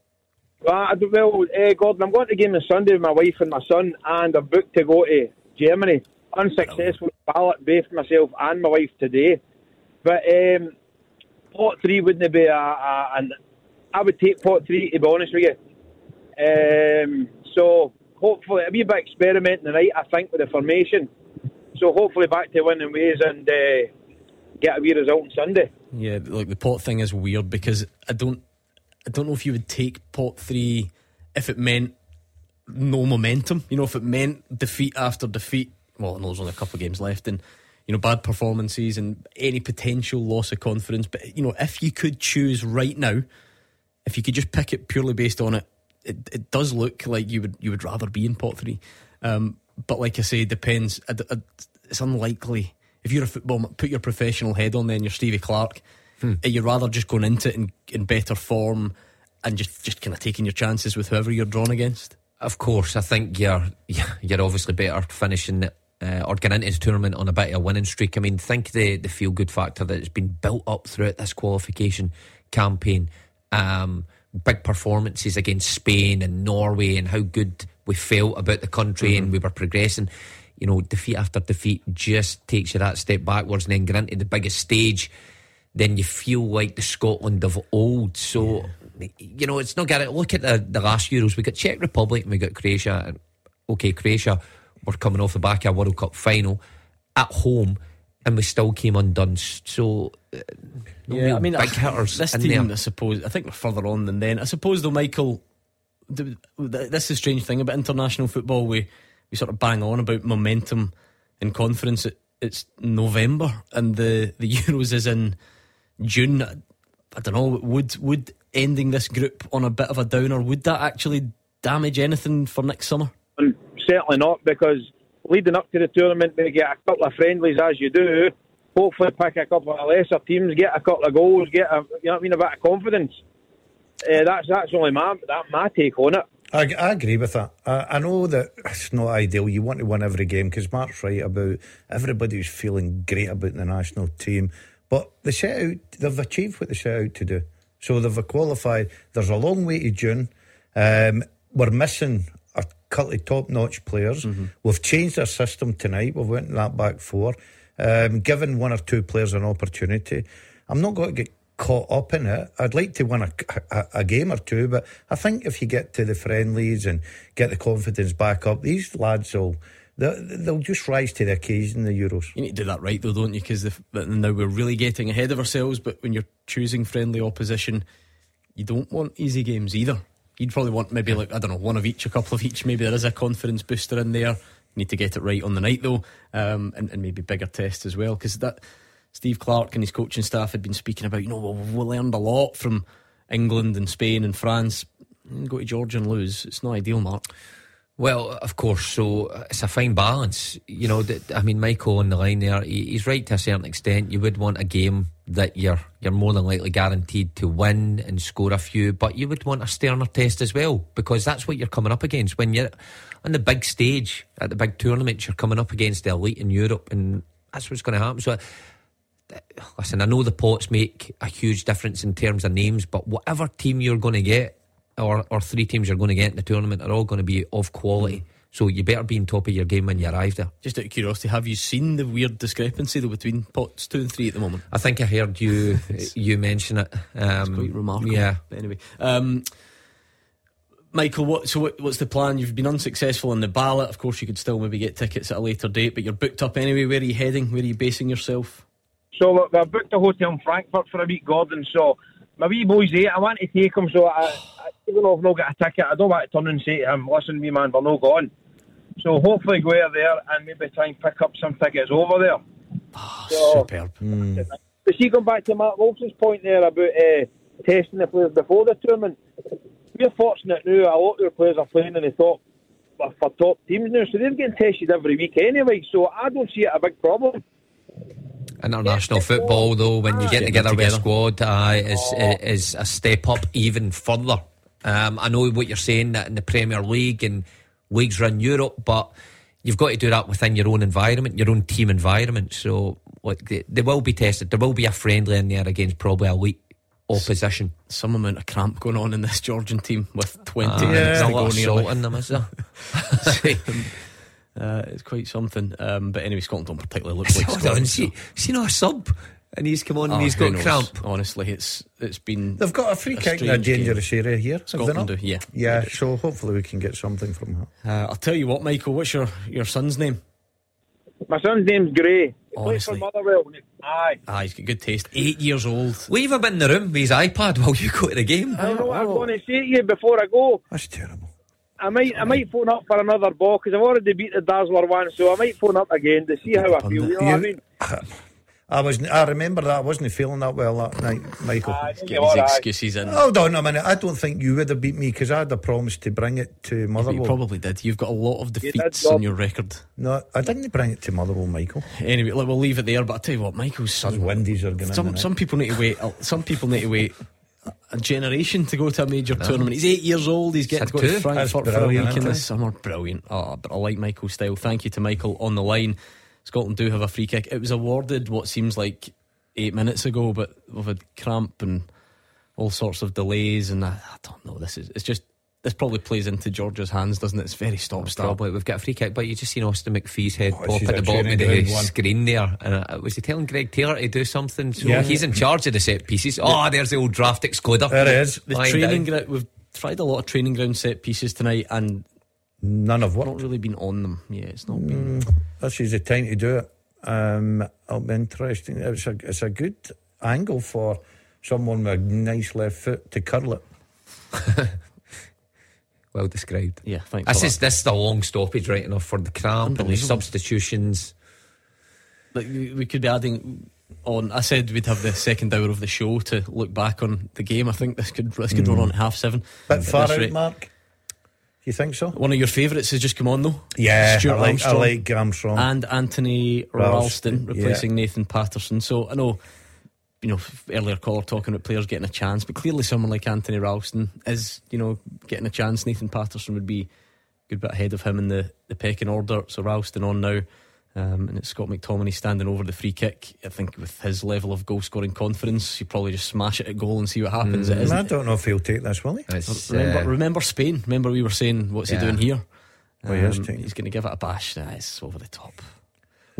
Well, well uh, Gordon, I'm going to game on Sunday with my wife and my son, and I'm booked to go to Germany unsuccessful ballot, both myself and my wife today. But um, pot three wouldn't be a, a, an. I would take pot three to be honest with you. Um, so hopefully a bit experimenting tonight. I think with the formation. So hopefully back to winning ways and uh, get a wee result on Sunday. Yeah, like the pot thing is weird because I don't, I don't know if you would take pot three if it meant no momentum. You know, if it meant defeat after defeat well, I know there's only a couple of games left, and you know, bad performances and any potential loss of confidence. But you know, if you could choose right now, if you could just pick it purely based on it, it, it does look like you would you would rather be in pot three. Um, but like I say, it depends. It's unlikely if you're a football, put your professional head on. Then you're Stevie Clarke. Hmm. You're rather just going into it in, in better form and just just kind of taking your chances with whoever you're drawn against. Of course, I think you're you're obviously better finishing uh, or getting into the tournament on a bit of a winning streak. I mean, think the the feel good factor that has been built up throughout this qualification campaign. Um, big performances against Spain and Norway, and how good we felt about the country, mm-hmm. and we were progressing. You know, defeat after defeat just takes you that step backwards, and then get into the biggest stage. Then you feel like the Scotland of old. So. Yeah you know, it's not getting. Look at the, the last Euros. We got Czech Republic and we got Croatia. And okay, Croatia were coming off the back of a World Cup final at home, and we still came undone. So, uh, no yeah, I mean, big hitters. This in team, there. I suppose, I think we're further on than then. I suppose, though, Michael, this is a strange thing about international football. We we sort of bang on about momentum and confidence. It, it's November, and the the Euros is in June. I don't know. Would would ending this group on a bit of a downer, would that actually damage anything for next summer? Um, certainly not, because leading up to the tournament, we get a couple of friendlies as you do. Hopefully, pick a couple of lesser teams, get a couple of goals, get a you know what I mean, a bit of confidence. Uh, that's that's only my that my take on it. I, I agree with that. I, I, know that it's not ideal. You want to win every game because Mark's right about everybody's feeling great about the national team. But the set out, they've achieved what they set out to do. So they've qualified. There's a long way to June. Um, we're missing a couple of top notch players. Mm-hmm. We've changed our system tonight. We've went that back four. Um, given one or two players an opportunity. I'm not going to get caught up in it. I'd like to win a, a, a, game or two, but I think if you get to the friendlies and get the confidence back up, these lads will they'll just rise to the occasion. The Euros. You need to do that right, though, don't you? Because now we're really getting ahead of ourselves. But when you're choosing friendly opposition, you don't want easy games either. You'd probably want maybe like I don't know one of each, a couple of each. Maybe there is a confidence booster in there. You need to get it right on the night though, um, and, and maybe bigger tests as well. Because that Steve Clarke and his coaching staff had been speaking about. You know, well, we learned a lot from England and Spain and France. Go to Georgia and lose. It's not ideal, Mark. Well, of course. So uh, it's a fine balance. You know, I mean, Michael on the line there, he's right to a certain extent. You would want a game that you're you're more than likely guaranteed to win and score a few, but you would want a sterner test as well because that's what you're coming up against when you're on the big stage at the big tournaments. You're coming up against the elite in Europe, and that's what's going to happen. So. Listen, I know the pots make a huge difference in terms of names, but whatever team you're going to get, or, or three teams you're going to get in the tournament are all going to be of quality. So you better be in top of your game when you arrive there. Just out of curiosity, have you seen the weird discrepancy though between pots two and three at the moment? I think I heard you you mention it. Um, it's quite remarkable. Yeah. But anyway, um, Michael, what, so what, what's the plan? You've been unsuccessful in the ballot. Of course, you could still maybe get tickets at a later date, but you're booked up anyway. Where are you heading? Where are you basing yourself? So look, I've booked a hotel in Frankfurt for a week, Gordon. So my wee boy's eight. I want to take him, so I, I, even though I've not got a ticket, I don't want to turn and say to him, "Listen, me man, we're not going." So hopefully go out there and maybe try and pick up some tickets over there. Oh, so, superb. Mm. But see, going back to Mark Wilson's point there about uh, testing the players before the tournament, we're fortunate now. A lot of the players are playing in the top for top teams now, so they're getting tested every week anyway. So I don't see it a big problem. International football, though, when you get together, with a squad, uh, is is a step up even further. Um, I know what you're saying that in the Premier League and leagues around Europe, but you've got to do that within your own environment, your own team environment. So, like, they, they will be tested. There will be a friendly in there against probably elite opposition. Some amount of cramp going on in this Georgian team with 20 uh, minutes to go nearly. in them, is there? Uh, it's quite something. Um, but anyway, Scotland don't particularly look like Hold Scotland. On, see, see, no, a sub. And he's come on oh, and he's got knows? cramp. Honestly, it's it's been. They've got a free a kick in a dangerous game. area here. Scotland do, yeah. Yeah, so hopefully we can get something from her. Uh, I'll tell you what, Michael. What's your, your son's name? My son's name's Gray. He Honestly. plays for Motherwell. Aye. Ah, he's got good taste. Eight years old. Leave him in the room with his iPad while you go to the game. I know what I'm going to say to you before I go. That's terrible. I might, I might phone up for another ball because I've already beat the Dazzler one, so I might phone up again to see how I feel. You know what I mean? I was. I remember that I wasn't feeling that well that night, Michael. Aye, Get his all right. excuses in. Hold on a minute. I don't think you would have beat me because I had a promise to bring it to But you probably did. You've got a lot of defeats Bob. on your record. No, I didn't bring it to Motherwell, Michael. Anyway, look, we'll leave it there. But I tell you what, Michael's Those son. windies are going Some some people need to wait. uh, Some people need to wait a generation to go to a major tournament. He's eight years old. He's getting to go Had to. Frankfurt for a week in the summer. Brilliant. Oh, but I like Michael's style. Thank you to Michael on the line. Scotland do have a free kick. It was awarded what seems like eight minutes ago, but we've had cramp and all sorts of delays, and I, I don't know. This is it's just this probably plays into George's hands, doesn't it? It's very stop start. Probably we've got a free kick, but you just seen Austin McPhee's head Oh, pop she's at the bottom of the one. screen there. And uh, was he telling Greg Taylor to do something? So Yeah. he's in charge of the set pieces. Oh, there's the old draft excluder. There it is. The Lying training ground. We've tried a lot of training ground set pieces tonight, and None of what not really been on them. Yeah, it's not been. This is the time to do it. Um, it'll be interesting. It's a, it's a good angle for someone with a nice left foot to curl it. Well described. Yeah, thanks. This for is this is a long stoppage right enough for the cramp and the substitutions. that. Like, we we could be adding on. I said we'd have the second hour of the show to look back on the game. I think this could this could run hmm. on half seven. Bit At far this out, rate. Mark. You think so? One of your favourites has just come on though. Yeah, Stuart I like, I Armstrong. like Armstrong. and Anthony Ralston, Ralston replacing Nathan Patterson. So I know, you know, earlier caller talking about players getting a chance, but clearly someone like Anthony Ralston is, you know, getting a chance. Nathan Patterson would be a good bit ahead of him in the, the pecking order. So Ralston on now. Um, and it's Scott McTominay standing over the free kick. I think with his level of goal scoring confidence, you probably just smash it at goal and see what happens. It I isn't. don't know if he'll take this, will he? It's, Remember, uh, remember Spain. Remember we were saying, what's Yeah. he doing here? Well, he is Um, taking- he's going to give it a bash. Nah, it's over the top.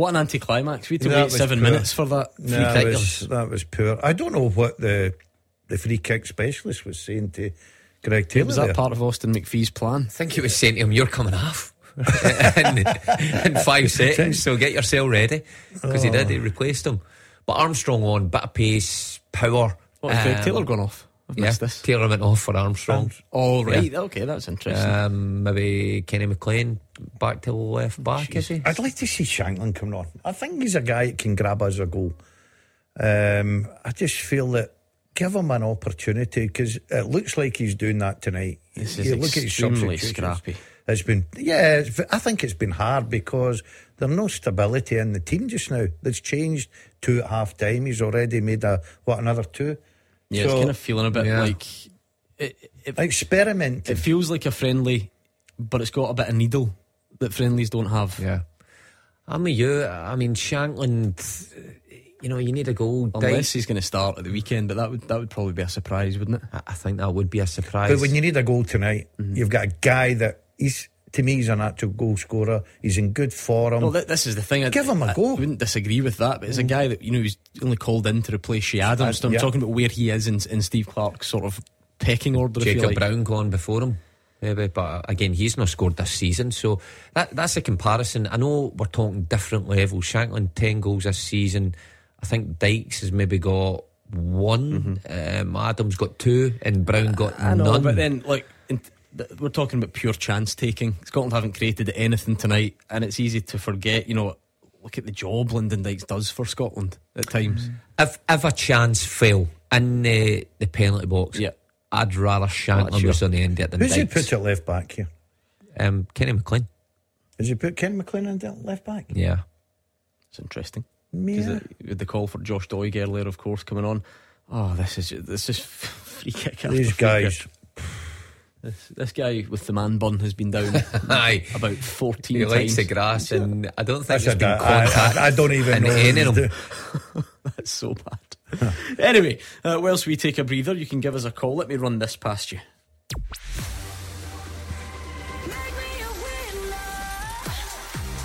What an anticlimax! We had to That wait seven poor. minutes for that free No, kick. that was, that was poor. I don't know what the the free kick specialist was saying to Greg Taylor. was that there. part of Austin McPhee's plan? I think he was saying to him, "You're coming off." in, in five seconds, so get yourself ready because he did. He replaced him, but Armstrong on bit of pace, power. What has Greg um, Taylor gone off? I've Yeah, missed this. Taylor went off for Armstrong. Oh right, okay, that's interesting. Um, maybe Kenny McLean back to left back, is he? I'd like to see Shankland coming on. I think he's a guy that can grab us a goal. Um, I just feel that give him an opportunity because it looks like he's doing that tonight. this is You look at his extremely substitutions. scrappy. It's been yeah. It's, I think it's been hard because there's no stability in the team just now. That's changed two at half time. He's already made a what another two. Yeah, So, it's kind of feeling a bit Yeah. like it, it, experiment. it feels like a friendly, but it's got a bit of needle that friendlies don't have. Yeah. I'm with you. I mean, Shankland, you know, you need a goal. Unless Dykes- he's going to start at the weekend, but that would that would probably be a surprise, wouldn't it? I- I think that would be a surprise. But when you need a goal tonight, Mm-hmm. you've got a guy that he's to me he's an actual goal scorer. He's in good form. Well, th- this is the thing. I, Give him a I- go. I wouldn't disagree with that, but it's a guy that you know he's only called in to replace Shea Adams. So I'm yeah. talking about where he is in, in Steve Clarke's sort of pecking order. if you Jacob like. Brown gone before him. Maybe, but again, he's not scored this season, so that that's a comparison. I know we're talking different levels. Shankland ten goals this season. I think Dykes has maybe got one. Um, Adams got two, and Brown got Mm-hmm. I know, none. but then like in, th- we're talking about pure chance taking. Scotland haven't created anything tonight, and it's easy to forget. You know, look at the job Lyndon Dykes does for Scotland at times. if if a chance fell in the the penalty box, Yeah. I'd rather Shankland sure. was on the end of it than Who's he Dykes. put at left back here? Um, Kenny McLean. Did you put Kenny McLean in at left back? Yeah. It's interesting. Yeah. it- with the call for Josh Doig earlier, of course, coming on. Oh, this is this is free kick. After These free guys. kick. This, this guy with the man bun has been down Aye. about fourteen He times. likes the grass, and I don't think That's there's a- been I- contact. I, I don't even in know. any of them. That's so bad. anyway, uh, whilst we take a breather, you can give us a call. Let me run this past you.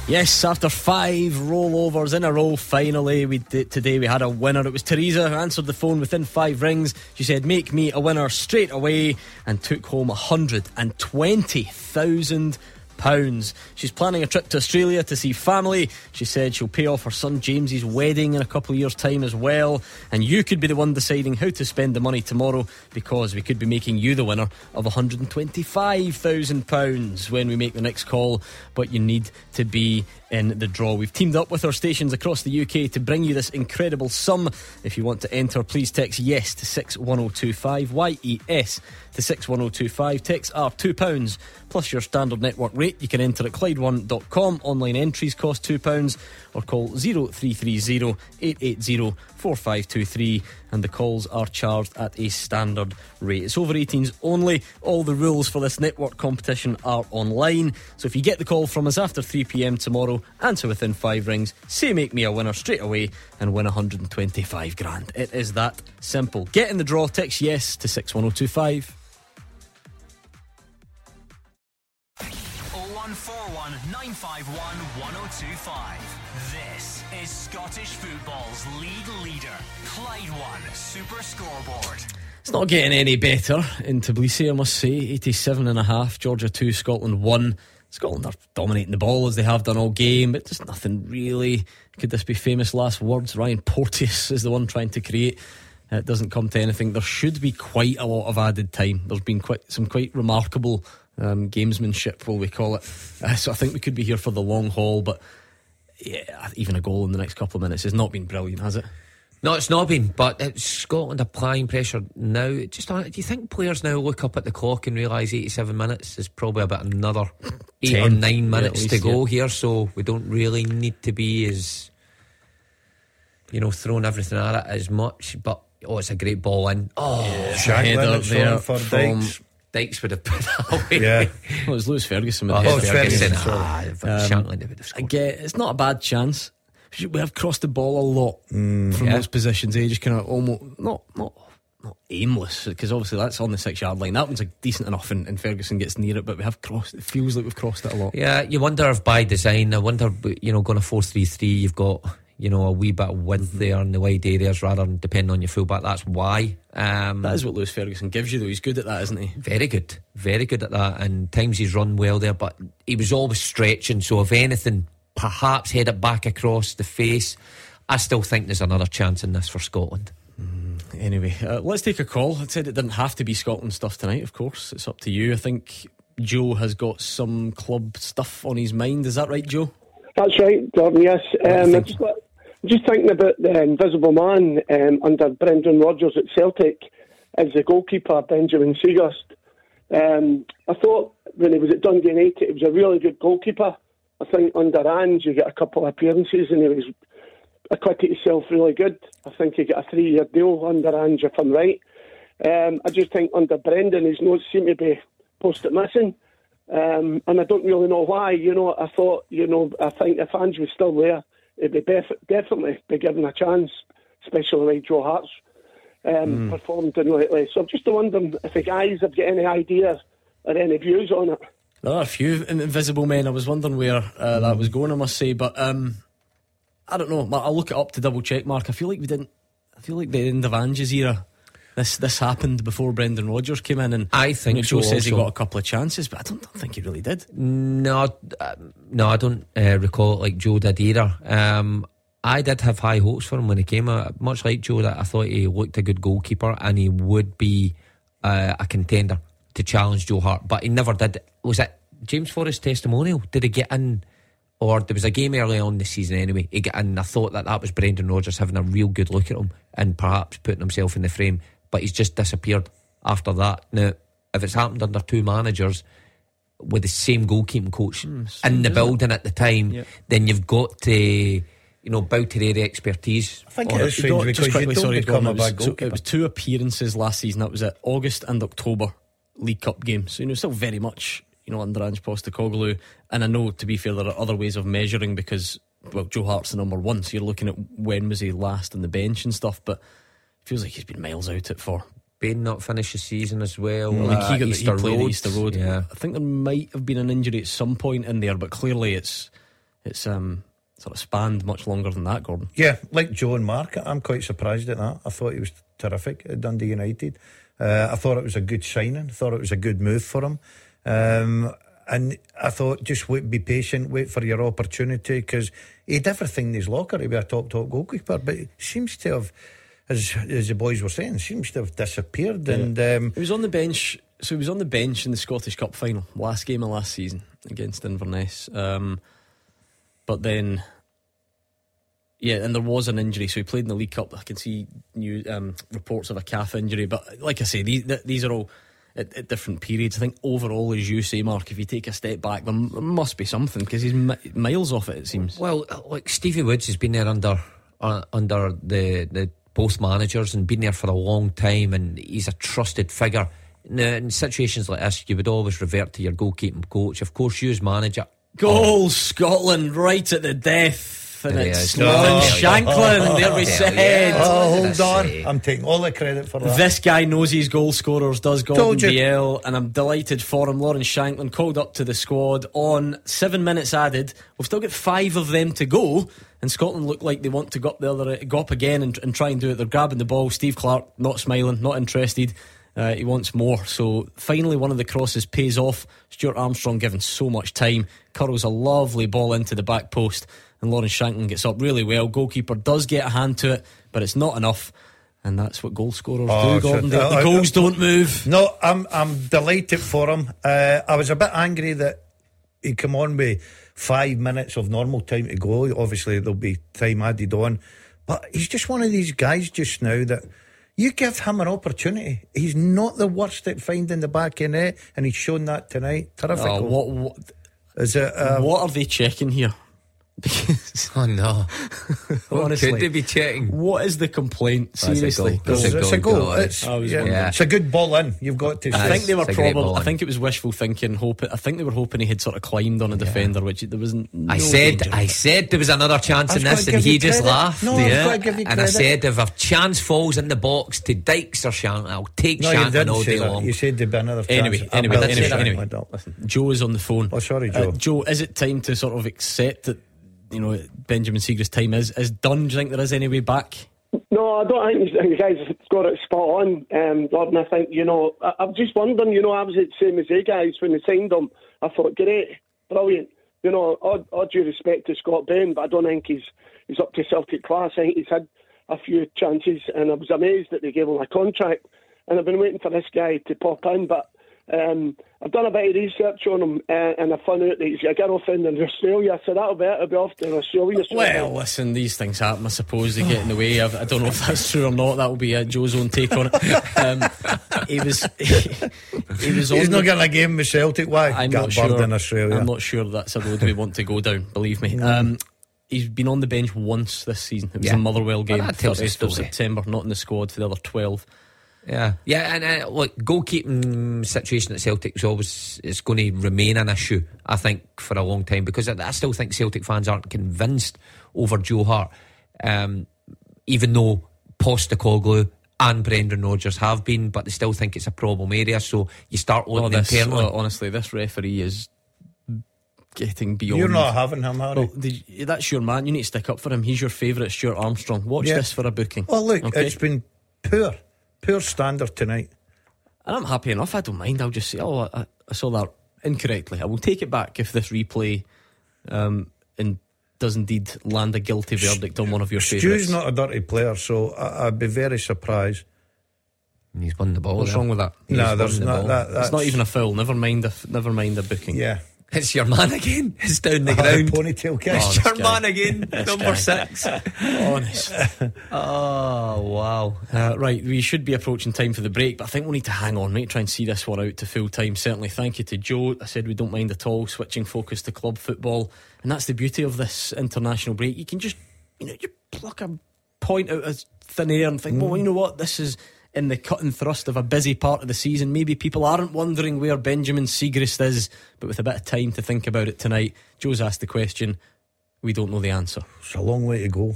Yes, after five rollovers in a row, finally, we did, today we had a winner. It was Teresa who answered the phone within five rings. She said, Make me a winner straight away and took home a £120,000 pounds. She's planning a trip to Australia to see family. She said she'll pay off her son James's wedding in a couple of years' time as well. And you could be the one deciding how to spend the money tomorrow because we could be making you the winner of £125,000 when we make the next call. But you need to be in the draw. We've teamed up with our stations across the UK to bring you this incredible sum. If you want to enter, please text yes to 61025 YES to 61025. Texts are £2 plus your standard network rate. You can enter at Clyde1.com. Online entries cost £2 or call 0330 880 4523 and the calls are charged at a standard rate. It's over 18s only. All the rules for this network competition are online. So if you get the call from us after 3 pm tomorrow, answer within five rings, say make me a winner straight away and win 125 grand. It is that simple. Get in the draw, text yes to 61025. 0141 951 1025. This is Scottish football's league leader, Clyde One Super Scoreboard. It's not getting any better in Tbilisi, I must say. 87 and a half, Georgia 2, Scotland 1. Scotland are dominating the ball as they have done all game, but just nothing really. Could this be famous last words? Ryan Porteous is the one trying to create. It doesn't come to anything. There should be quite a lot of added time. There's been quite some quite remarkable um, gamesmanship, will we call it? Uh, so I think we could be here for the long haul, but yeah, even a goal in the next couple of minutes has not been brilliant, has it? No, it's not been, but it's Scotland applying pressure now. Just uh, do you think players now look up at the clock and realise 87 minutes is probably about another eight or nine yeah, minutes to go yeah. here? So we don't really need to be as you know throwing everything at it as much. But oh, it's a great ball in. Oh, Shankland header it's there on for from- Dykes. Dykes would have put that away. Yeah. Well, it was Lewis Ferguson with Oh, the Oh, header. Ferguson. Ferguson. Ah, but Um, Shankland would have I scored. get it's not a bad chance. We have crossed the ball a lot from Yeah. those positions. Eh? Just kind of almost not not not aimless because obviously that's on the six yard line. That one's like decent enough, and, and Ferguson gets near it. But we have crossed. It feels like we've crossed it a lot. Yeah, you wonder if by design, I wonder, you know, going a 4 3 3, you've got, you know, a wee bit of width there in the wide areas rather than depending on your fullback. That's why. Um, That is what Lewis Ferguson gives you, though. He's good at that, isn't he? very good, very good at that. And times he's run well there, but he was always stretching. So, if anything, perhaps head it back across the face. I still think there's another chance in this for Scotland. Anyway, uh, let's take a call. I said it didn't have to be Scotland stuff tonight. Of course, it's up to you. I think Joe has got some club stuff on his mind. Is that right, Joe? That's right, Gordon. Yes, um, I just, got- just thinking about the Invisible Man um, under Brendan Rodgers at Celtic as the goalkeeper, Benjamin Siegrist. Um, I thought when he was at Dundee United, he was a really good goalkeeper. I think under Ange, you get a couple of appearances and he was acquitted himself really good. I think he got a three-year deal under Ange, if I'm right. Um, I just think under Brendan, his notes seem to be posted missing. Um, and I don't really know why. You know, I thought, you know, I think if Ange was still there, he'd be bef- definitely be given a chance, especially like Joe Hart's um, performed in lately. So I'm just wondering if the guys have got any ideas or any views on it. There are a few invisible men. I was wondering where uh, that was going. I must say, but um, I don't know. I'll look it up to double check. Mark, I feel like we didn't. I feel like the end of Ange's era. This this happened before Brendan Rodgers came in, and I think you know, Joe so says he got a couple of chances, but I don't, don't think he really did. No, uh, no, I don't uh, recall it like Joe did either. Um, I did have high hopes for him when he came. Uh, much like Joe, that I thought he looked a good goalkeeper and he would be uh, a contender to challenge Joe Hart, but he never did. Was it James Forrest's testimonial? Did he get in? Or there was a game early on this season anyway. He got in. I thought that that was Brendan Rodgers having a real good look at him and perhaps putting himself in the frame. But he's just disappeared after that. Now, if it's happened under two managers, with the same goalkeeping coach hmm, in the building at the time, Yeah. then you've got to, you know, bow to their expertise. I think it it. is strange because you don't become Gordon, a it was, bad so goalkeeper. it was two appearances last season. That was at August and October League Cup games. So you know, still very much you know under Ange Postecoglou. And I know to be fair, there are other ways of measuring because well, Joe Hart's the number one, so you're looking at when was he last on the bench and stuff. But it feels like he's been miles out it for. Bain not finish the season as well. I think uh, he got Easter he Road. Easter Road. Yeah. I think there might have been an injury at some point in there, but clearly it's it's um sort of spanned much longer than that, Gordon. Yeah, like Joe and Mark, I'm quite surprised at that. I thought he was terrific at Dundee United. Uh, I thought it was a good signing. I thought it was a good move for him. Um, and I thought just wait, be patient, wait for your opportunity because he had everything in his locker to be a top top goalkeeper, but he seems to have, as as the boys were saying, seems to have disappeared. And um, He was on the bench. So he was on the bench in the Scottish Cup final, last game of last season against Inverness. Um, but then, yeah, and there was an injury. So he played in the League Cup. I can see new um, reports of a calf injury. But like I say, these th- these are all at, at different periods. I think overall, as you say, Mark, if you take a step back, there m- must be something because he's mi- miles off it. It seems. Well, like Stevie Woods has been there under uh, under the the both managers and been there for a long time, and he's a trusted figure. Now, in situations like this, you would always revert to your goalkeeping coach. Of course, you as manager. Goal Scotland right at the death. And There he it's. Lawrence Oh, Shankland. There we said. oh, hold on. I'm taking all the credit for that. This guy knows his goal scorers, does Gordon. Biel, and I'm delighted for him. Lawrence Shankland called up to the squad on seven minutes added. We've still got five of them to go, and Scotland look like they want to go up the other, go up again and, and try and do it. They're grabbing the ball. Steve Clarke not smiling, not interested. Uh, he wants more. So finally, one of the crosses pays off. Stuart Armstrong given so much time, curls a lovely ball into the back post, and Lawrence Shankland gets up really well. Goalkeeper does get a hand to it, but it's not enough. And that's what goal scorers Oh, do, Gordon. so- the, the uh, goals don't move. No, I'm I'm delighted for him. Uh, I was a bit angry that he come on with five minutes of normal time to go. Obviously, there'll be time added on, but he's just one of these guys just now that you give him an opportunity. He's not the worst at finding the back in it, and he's shown that tonight. Terrific. Oh, what, what, Is it? Uh, what are they checking here? Because Oh no! What Honestly. could they be checking? what is the complaint? Seriously, goal. It's, a it's a goal, goal. goal, It's, I yeah, it's a good ball in. You've got to I think they were It's a great probably. I think it was wishful thinking. Hoping. I think they were hoping he had sort of climbed on a defender, which there was. No I said. I said there was another chance I've in this, and he just credit. laughed. No, I've yeah. gotta give you and I said, if a chance falls in the box to Dykes or Shankland, I'll take No, you all day that. long. You said there'd be another chance. Anyway, I- anyway, I did anyway, say that. anyway. I don't. Listen, Joe is on the phone. Oh, sorry, Uh, Joe. Joe, is it time to sort of accept that you know Benjamin Siegrist's time is is done? Do you think there is any way back? No, I don't think the guys got it spot on, um. I think, you know, I, I'm just wondering, you know, I was the same as they guys when they signed him. I thought, great, brilliant. You know, all, all due respect to Scott Bain, but I don't think he's he's up to Celtic class. I think he's had a few chances, and I was amazed that they gave him a contract. And I've been waiting for this guy to pop in, but um, I've done a bit of research on him, uh, and I found out that he's got a girlfriend in Australia, so that'll be it. I'll be off to Australia. soon. Well, listen, these things happen. I suppose they get in the way. I've, I don't know if that's true or not. That will be uh, Joe's own take on it. Um, he was, he, was on He's the- not getting a game with Celtic. Why? I'm Got not bird sure. in Australia. I'm not sure that's a road we want to go down. Believe me. Um, he's been on the bench once this season. It was Yeah. a Motherwell game, Well, that tells the 30th of. September. Not in the squad for the other twelve. Yeah, yeah, and uh, look, goalkeeping situation at Celtic is always it's going to remain an issue. I think for a long time because I, I still think Celtic fans aren't convinced over Joe Hart, um, even though Postecoglou and Brendan Rodgers have been, but they still think it's a problem area. So you start Oh, looking this, internally. oh, honestly, this referee is getting beyond. You're not having him, Harry. Well, did you- that's your man. You need to stick up for him. He's your favourite, Stuart Armstrong. Watch Yeah. this for a booking. Well, look, Okay? it's been poor, poor standard tonight. And I'm happy enough. I don't mind. I'll just say, oh, I, I saw that incorrectly. I will take it back if this replay um, and does indeed land a guilty verdict on one of your Stu's favourites. not a dirty player, so I, I'd be very surprised. He's won the ball. What's there. wrong with that? He's no, there's the not ball. that. It's That's not even a foul. Never mind. A, f- never mind a booking. Yeah, It's your man again. It's down the ground. ponytail kick. Oh, It's your guy. man again. Number guy. six. Honest. Oh wow. Uh, right, we should be approaching time for the break, but I think we need to hang on, mate. Try and see this one out to full time. Certainly, thank you to Joe. I said we don't mind at all switching focus to club football, and that's the beauty of this international break. You can just, you know, you pluck a point out of thin air and think, well, you know what, this is in the cut and thrust of a busy part of the season. Maybe people aren't wondering where Benjamin Siegrist is, but with a bit of time to think about it tonight, Joe's asked the question. We don't know the answer. It's a long way to go,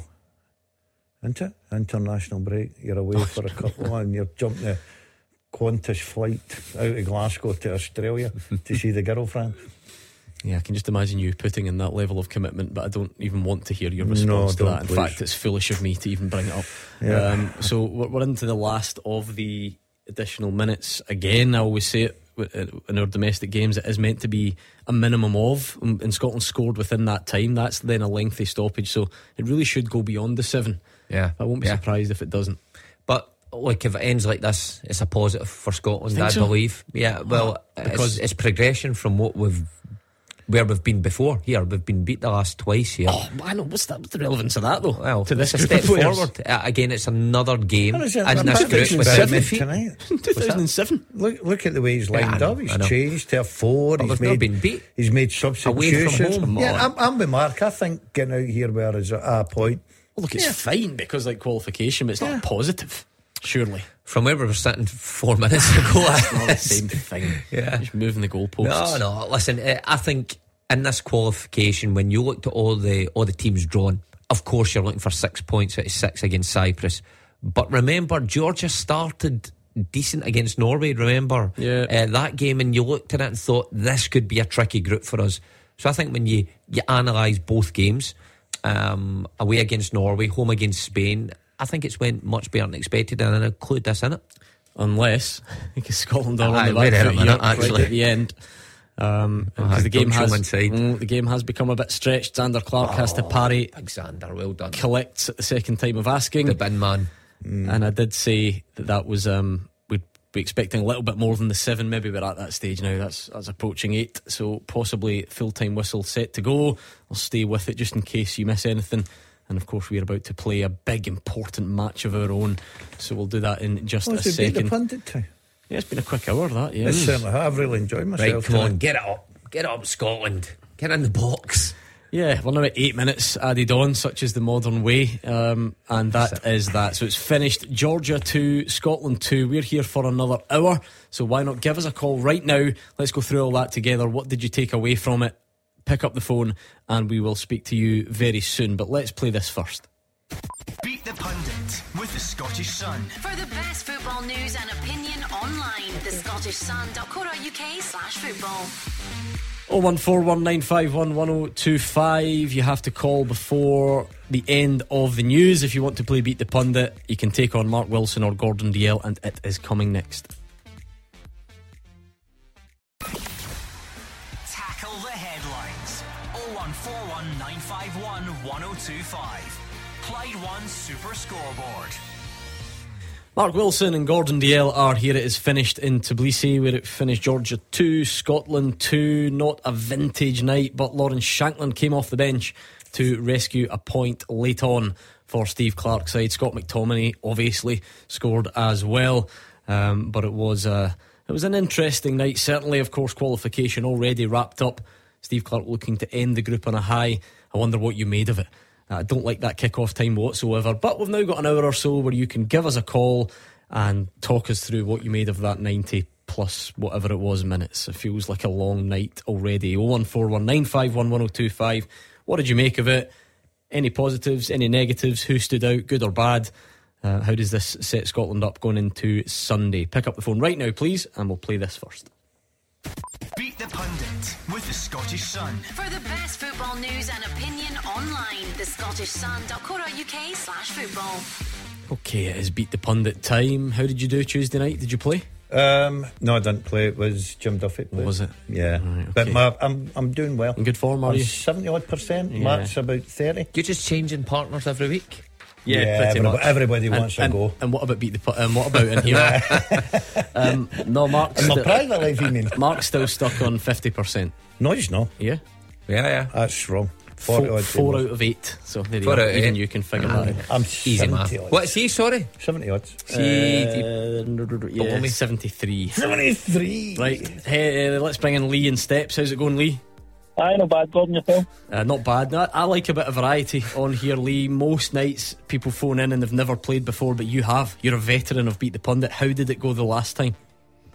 isn't it? International break. You're away oh, for a couple, and you're jumping a Qantas flight out of Glasgow to Australia to see the girlfriend. Yeah, I can just imagine you putting in that level of commitment, but I don't even want to hear your No, response to don't, that. In please. fact, it's foolish of me to even bring it up. Yeah. Um, so we're, we're into the last of the additional minutes. Again, I always say it in our domestic games, it is meant to be a minimum of, and Scotland scored within that time. That's then a lengthy stoppage, so it really should go beyond the seven. Yeah, I won't be yeah. surprised if it doesn't. But like if it ends like this, it's a positive for Scotland. I so? believe. Yeah, well, Because- because it's, progression from what we've where we've been before. Here, we've been beat the last twice here. Oh, I know. What's that? What's the relevance of that, though? Well, to this a step forward. Uh, again, it's another game What is it? in I'm this group thinking with seven feet. tonight. 2007. Look, look at the way he's lined I know, up. He's changed to a four. But he's made, been beat. He's made substitutions. Away from home. Yeah, I'm, I'm with Mark. I think getting out here where is a, a point. Well, look, it's fine because like qualification, but it's not positive. Surely, From where we were sitting four minutes ago. it's not the same thing. Yeah. just moving the goalposts. No, no. Listen, uh, I think in this qualification, when you looked at all the all the teams drawn, of course you're looking for six points out of six against Cyprus. But remember, Georgia started decent against Norway. Remember, Yeah. uh, that game, and you looked at it and thought this could be a tricky group for us. So I think when you you analyse both games, um, away against Norway, home against Spain. I think it's went much better than expected, and I include this in it. unless because Scotland are on the back foot minute, here right at the end. Um, the game has mm, the game has become a bit stretched. Zander Clark has to parry, Alexander, well done. collects at the second time of asking, The bin man. and I did say that that was um, we'd be expecting a little bit more than the seven. Maybe we're at that stage now. That's that's approaching eight, so possibly full time whistle set to go. I'll stay with it just in case you miss anything. And of course, we're about to play a big, important match of our own. So we'll do that in just a it beat the second. pundit too? Yeah, it's been a quick hour, that, yeah. It certainly. I've really enjoyed myself. Right, come on, get it up. Get it up, Scotland. Get in the box. Yeah, we're now at eight minutes added on, such is the modern way. Um, and that is that. So it's finished. Georgia 2, Scotland 2. We're here for another hour. So why not give us a call right now? Let's go through all that together. What did you take away from it? Pick up the phone and we will speak to you very soon. But let's play this first. Beat the Pundit with the Scottish Sun. For the best football news and opinion online, the Scottish thescottishsun.co.uk slash football. 01419511025. You have to call before the end of the news. If you want to play Beat the Pundit, you can take on Mark Wilson or Gordon Dalziel, and it is coming next. Mark Wilson and Gordon Dalziel are here. It is finished in Tbilisi, where it finished Georgia 2, Scotland 2. Not a vintage night, but Lawrence Shankland came off the bench to rescue a point late on for Steve Clarke's side. Scott McTominay obviously scored as well, um, but it was a, it was an interesting night. Certainly, of course, qualification already wrapped up. Steve Clarke looking to end the group on a high. I wonder what you made of it. I don't like that kick-off time whatsoever. But we've now got an hour or so where you can give us a call and talk us through what you made of that 90 plus whatever it was minutes. It feels like a long night already. 01419511025. What did you make of it? Any positives, any negatives? Who stood out, good or bad? Uh, how does this set Scotland up going into Sunday? Pick up the phone right now, please, and we'll play this first. Beat the Pundit with the Scottish Sun. For the best football news and opinion online, the Scottish thescottishsun.co.uk slash football. Okay, it is beat the pundit time. How did you do Tuesday night? Did you play? Um, no, I didn't play. It was Jim Duffy. Played. Was it? Yeah, Right, but my, I'm I'm doing well. In good form, are I'm you? seventy odd percent. Yeah. Mark's about thirty. You're just changing partners every week. Yeah, Yeah, pretty everybody- much. everybody And- wants a and, go. And what about beat the pu- um, what about in here? um, no, Mark's In my still, private life, you mean? Mark's still stuck on fifty percent. No, he's not. Yeah, Yeah, yeah. That's wrong. Forty four, odd. four out of eight. So there you Four go. out Even eight. you can figure that out. I'm Easy seventy math. odds. What's he, sorry? Seventy odds. See, Uh, yeah, me. seventy-three. Seventy-three. Right, hey, uh, let's bring in Lee in steps. How's it going, Lee? Aye, no bad, Gordon, yourself. Uh, not bad. I, I like a bit of variety on here, Lee. Most nights people phone in and they've never played before, but you have. You're a veteran of Beat the Pundit. How did it go the last time?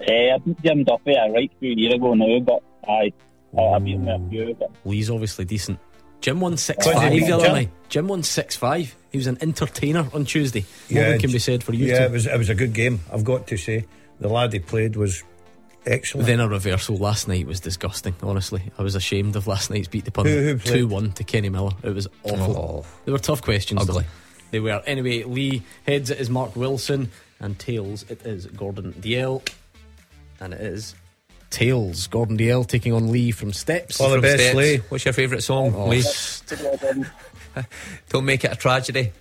Eh, I beat Jim Duffy a right few years ago now, but aye, I, I beat him a few. But Lee's obviously decent. Jim won six What five he the other Jim? night. Jim won six five. He was an entertainer on Tuesday. Yeah, what more can be said for you Yeah, two? it was it was a good game. I've got to say, the lad he played was excellent. Then a reversal last night was disgusting. Honestly, I was ashamed of last night's beat the pundit. Who- who played? Two one to Kenny Miller. It was awful. Oh. They were tough questions. Ugly. Though. They were. Anyway, Lee heads it is Mark Wilson, and tails it is Gordon Dalziel, and it is Tails. Gordon Dalziel taking on Lee from Steps. All the best, Steps. Lee. What's your favourite song, Oh, Lee? Don't make it a tragedy.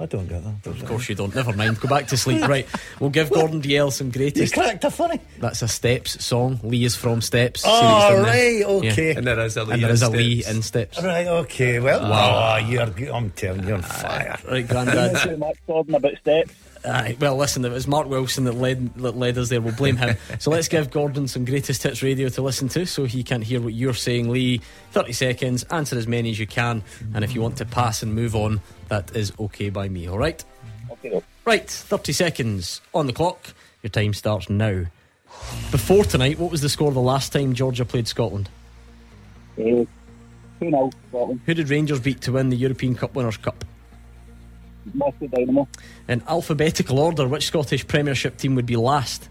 I don't get that. Of course you don't. Never mind. Go back to sleep. Right. We'll give Gordon Dalziel some You greatest. cracked a funny. That's a Steps song. Lee is from Steps. See what Oh, he's done there? Yeah. okay. And there is a Lee. And there is a instead. Lee in Steps. Right, okay. Well, ah. wow. you're, I'm telling you, you're on fire. Right, Not Grandad. too much Gordon about steps. Aye, well, listen, it was Mark Wilson that led, that led us there. We'll blame him. so let's give Gordon some greatest hits radio to listen to so he can't hear what you're saying, Lee. 30 seconds, answer as many as you can. And if you want to pass and move on, that is okay by me, all right? Okay. Right, 30 seconds on the clock. Your time starts now. Before tonight, what was the score the last time Georgia played Scotland? Uh, 2 0 Scotland. Who did Rangers beat to win the European Cup Winners' Cup? Moscow Dynamo. In alphabetical order, which Scottish Premiership team would be last?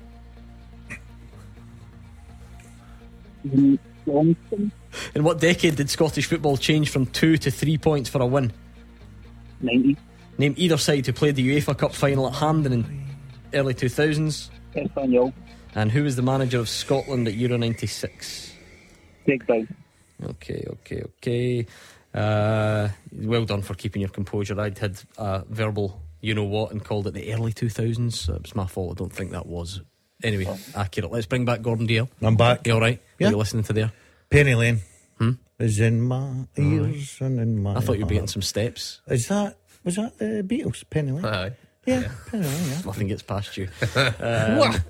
Johnstone. In what decade did Scottish football change from two to three points for a win? 90. Name either side who played the UEFA Cup final at Hampden in early 2000s. Espanyol. And who was the manager of Scotland at Euro 96? Craig Brown. Okay, okay, okay. Uh, well done for keeping your composure. I'd had a verbal you know what and called it the early 2000s. It was my fault. I don't think that was. Anyway, accurate. Let's bring back Gordon Dalziel. I'm back. You all right? Yeah. Are you listening to there? Penny Lane is in my ears and in my. I thought you were getting heart. some steps. Is that was that the Beatles? Penny Lane. Aye. yeah, Penny Lane. Yeah. Nothing gets past you. Um, what?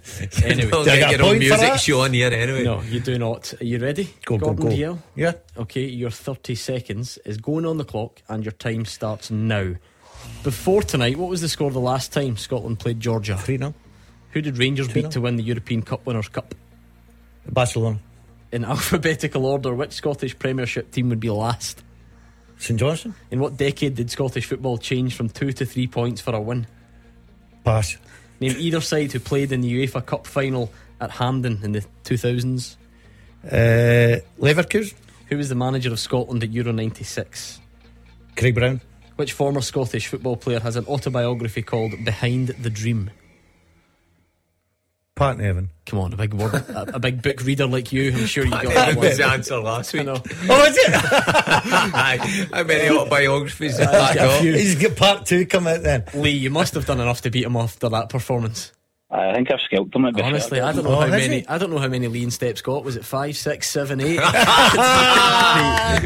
Anyway, Don't get get your own music that? show on here anyway. no, you do not. Are you ready? Go, go, Gordon go. Dale? Yeah. Okay, your 30 seconds is going on the clock and your time starts now. Before tonight, what was the score the last time Scotland played Georgia? Three now. Who did Rangers beat 2-0. to win the European Cup Winners' Cup? Barcelona. In alphabetical order, which Scottish Premiership team would be last? St Johnstone. In what decade did Scottish football change from two to three points for a win? Pass. Name either side who played in the UEFA Cup final at Hampden in the 2000s. Uh, Leverkusen. Who was the manager of Scotland at Euro 96? Craig Brown. Which former Scottish football player has an autobiography called Behind the Dream? Pat Nevin. Come on, a big word, a, a big book reader like you. I'm sure you got That that was the one. answer last I week. know. Oh, is it? Aye. How many autobiographies have I I've got a got? He's got part two come out then. Lee, you must have done enough to beat him after that performance. I think I've scalped him. at Honestly, I don't know Oh, how many. he? I don't know how many lean steps got. Was it five, six, seven, eight?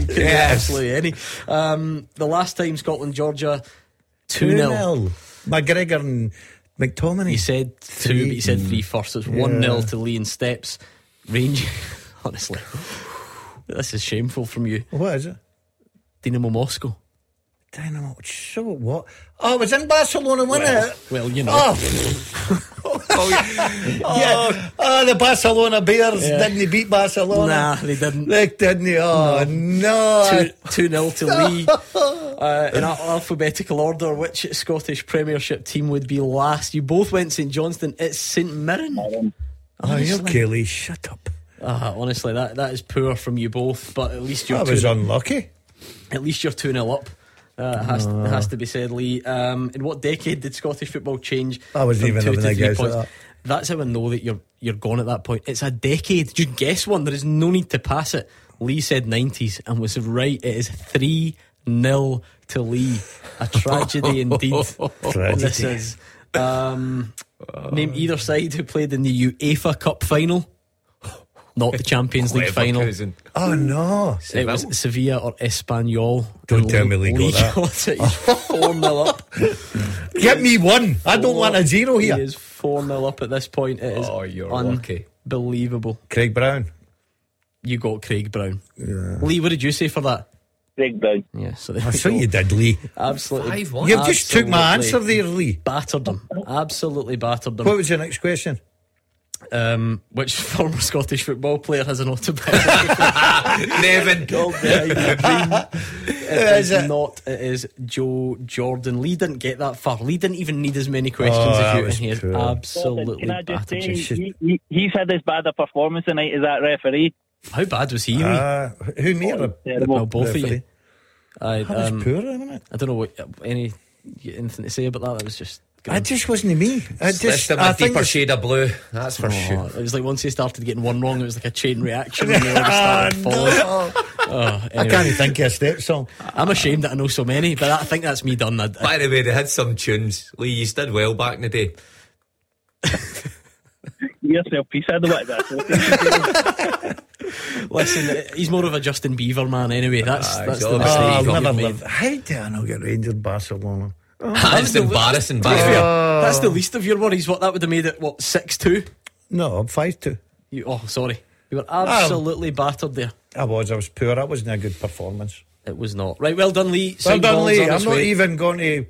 Yes. Absolutely any. Um, the last time Scotland Georgia two 0 2-0. McGregor and McTominay. He said two, but he said three first. So It's one 0 to Lee and Steps. Range. Honestly, this is shameful from you, What is it? Dynamo Moscow. Dynamo. So what? Oh, it was in Barcelona, wasn't it? Well, you know. Oh, yeah. Oh, the Barcelona Bears Yeah. didn't beat Barcelona? Nah, they didn't. They didn't. Oh no! Two, two nil to Lee. Uh, in al- alphabetical order, which Scottish Premiership team would be last? You both went St Johnstone. It's St Mirren. oh, you Kelly, shut up. Ah, honestly, that, that is poor from you both. But at least you're I was unlucky. at least you're two 0 up. Uh, it, has, it has to be said, Lee. Um, in what decade did Scottish football change? I wasn't even having to a guess at that. That's how I know that you're you're gone at that point. It's a decade. You guess one. There is no need to pass it. Lee said nineties and was right. It is three 0 to Lee. A tragedy indeed. Tragedy. This is. Um, name either side who played in the UEFA Cup final. Not the Champions League final. Oh no! It was Sevilla or Espanyol. Don't tell me Lee got that. got it. He's 4 0 up. Get me one. I don't want a zero here. He here. is 4 0 up at this point. It is Oh, you're lucky. unbelievable. Craig Brown. You got Craig Brown. Lee, what did you say for that? Craig Brown. Yeah, so there I we saw you did, Lee. Absolutely. Five one. You just took my answer there, Lee. Battered them. Absolutely battered them. What was your next question? Um, which former Scottish football player has an autobiography Nevin. called Behind the Dream? It is is it? not. It is Joe Jordan. Lee didn't get that far. Lee didn't even need as many questions Oh, as you, and he has poor. absolutely Can I just battered say, he, he, he's had as bad a performance tonight as that referee. How bad was he? Uh, who me or Terrible. well, both of you. referee? I, That um, poor, isn't it? I don't know what any anything to say about that. That was just It just wasn't me. It Just, just, him I a think deeper shade of blue. That's for Oh, sure. It was like once he started getting one wrong, it was like a chain reaction. And they all just started Ah, falling. no. Oh, I can't even think of a step song. I'm ashamed that I know so many, but I think that's me done. I, I, By the way, they had some tunes. Lee, you did well back in the day. Yourself, piece of what that. listen, he's more of a Justin Bieber man anyway. That's Ah, that's he's the obviously mistake Oh, I'll you've never made. live. How do I not get Rangers Barcelona? That's embarrassing. To be By fair, the that's the least of your worries. What that would have made it what six two? No, I'm 5 2. You, oh, sorry, you were absolutely battered there. I was, I was poor. That wasn't a good performance. It was not right. Well done, Lee. Well Signed done, Lee. I'm not way. even going to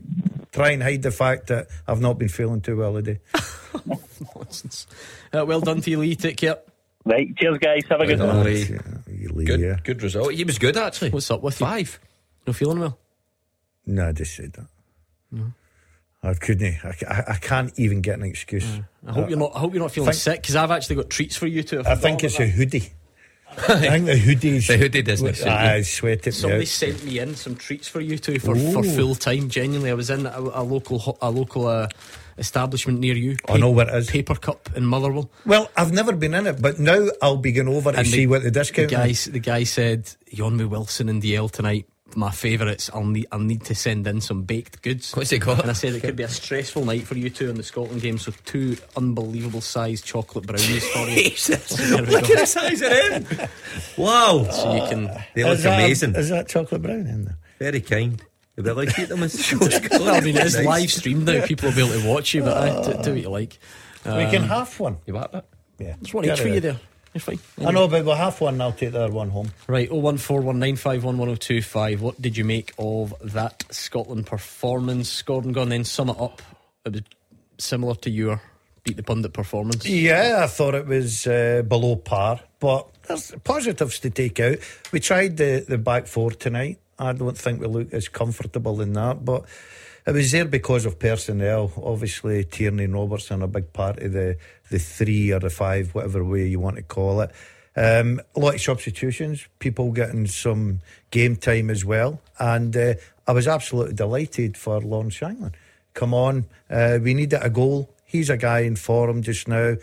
try and hide the fact that I've not been feeling too well today. Nonsense. Uh, well done to you, Lee. Take care. Right, cheers, guys. Have a good Well one. Lee. Yeah, Lee, Good, yeah. good result. He was good actually. What's up with you? Five. No feeling well. No, I just said that. I couldn't. I, I, I can't even get an excuse. I hope you're not. I hope you're not feeling think- sick because I've actually got treats for you two. I think it's a hoodie. I think the hoodies. The hoodie doesn't suit. I sweat it Somebody out. sent me in some treats for you two for, for full time. Genuinely, I was in a, a local a local uh, establishment near you. I know where it is. Paper Cup in Motherwell. Well, I've never been in it, but now I'll be going over to And see what the The discount guy, is. the guy said, "Yonme Wilson and Dalziel tonight." My favourites. I'll need. I'll need to send in some baked goods. What's it got? And I said it could be a stressful night for you two in the Scotland game. So two unbelievable sized chocolate brownies for you. Jesus. There we Look go. at the size of them. Wow. So you can. They look Is amazing. Is that chocolate brown in there? Very kind. Would I like eat them as Well, I mean, it's Nice. live streamed now. People will be able to watch you, but uh, do, do what you like. we Um, can have one. You want that? Yeah. There's one Get each for it you out. there. You're fine. I know, but we'll have one and I'll take the other one home. Right, 01419511025. What did you make of that Scotland performance? Gordon, go on then, sum it up. It was similar to your Beat the Pundit performance. Yeah, I thought it was uh, below par, but there's positives to take out. We tried the, the back four tonight. I don't think we look as comfortable in that, but it was there because of personnel. Obviously, Tierney and Robertson a big part of the, the three or the five, whatever way you want to call it. Um, a lot of substitutions, people getting some game time as well. And uh, I was absolutely delighted for Lawrence Shankland. Come on, uh, we need a goal. He's a guy in form just now.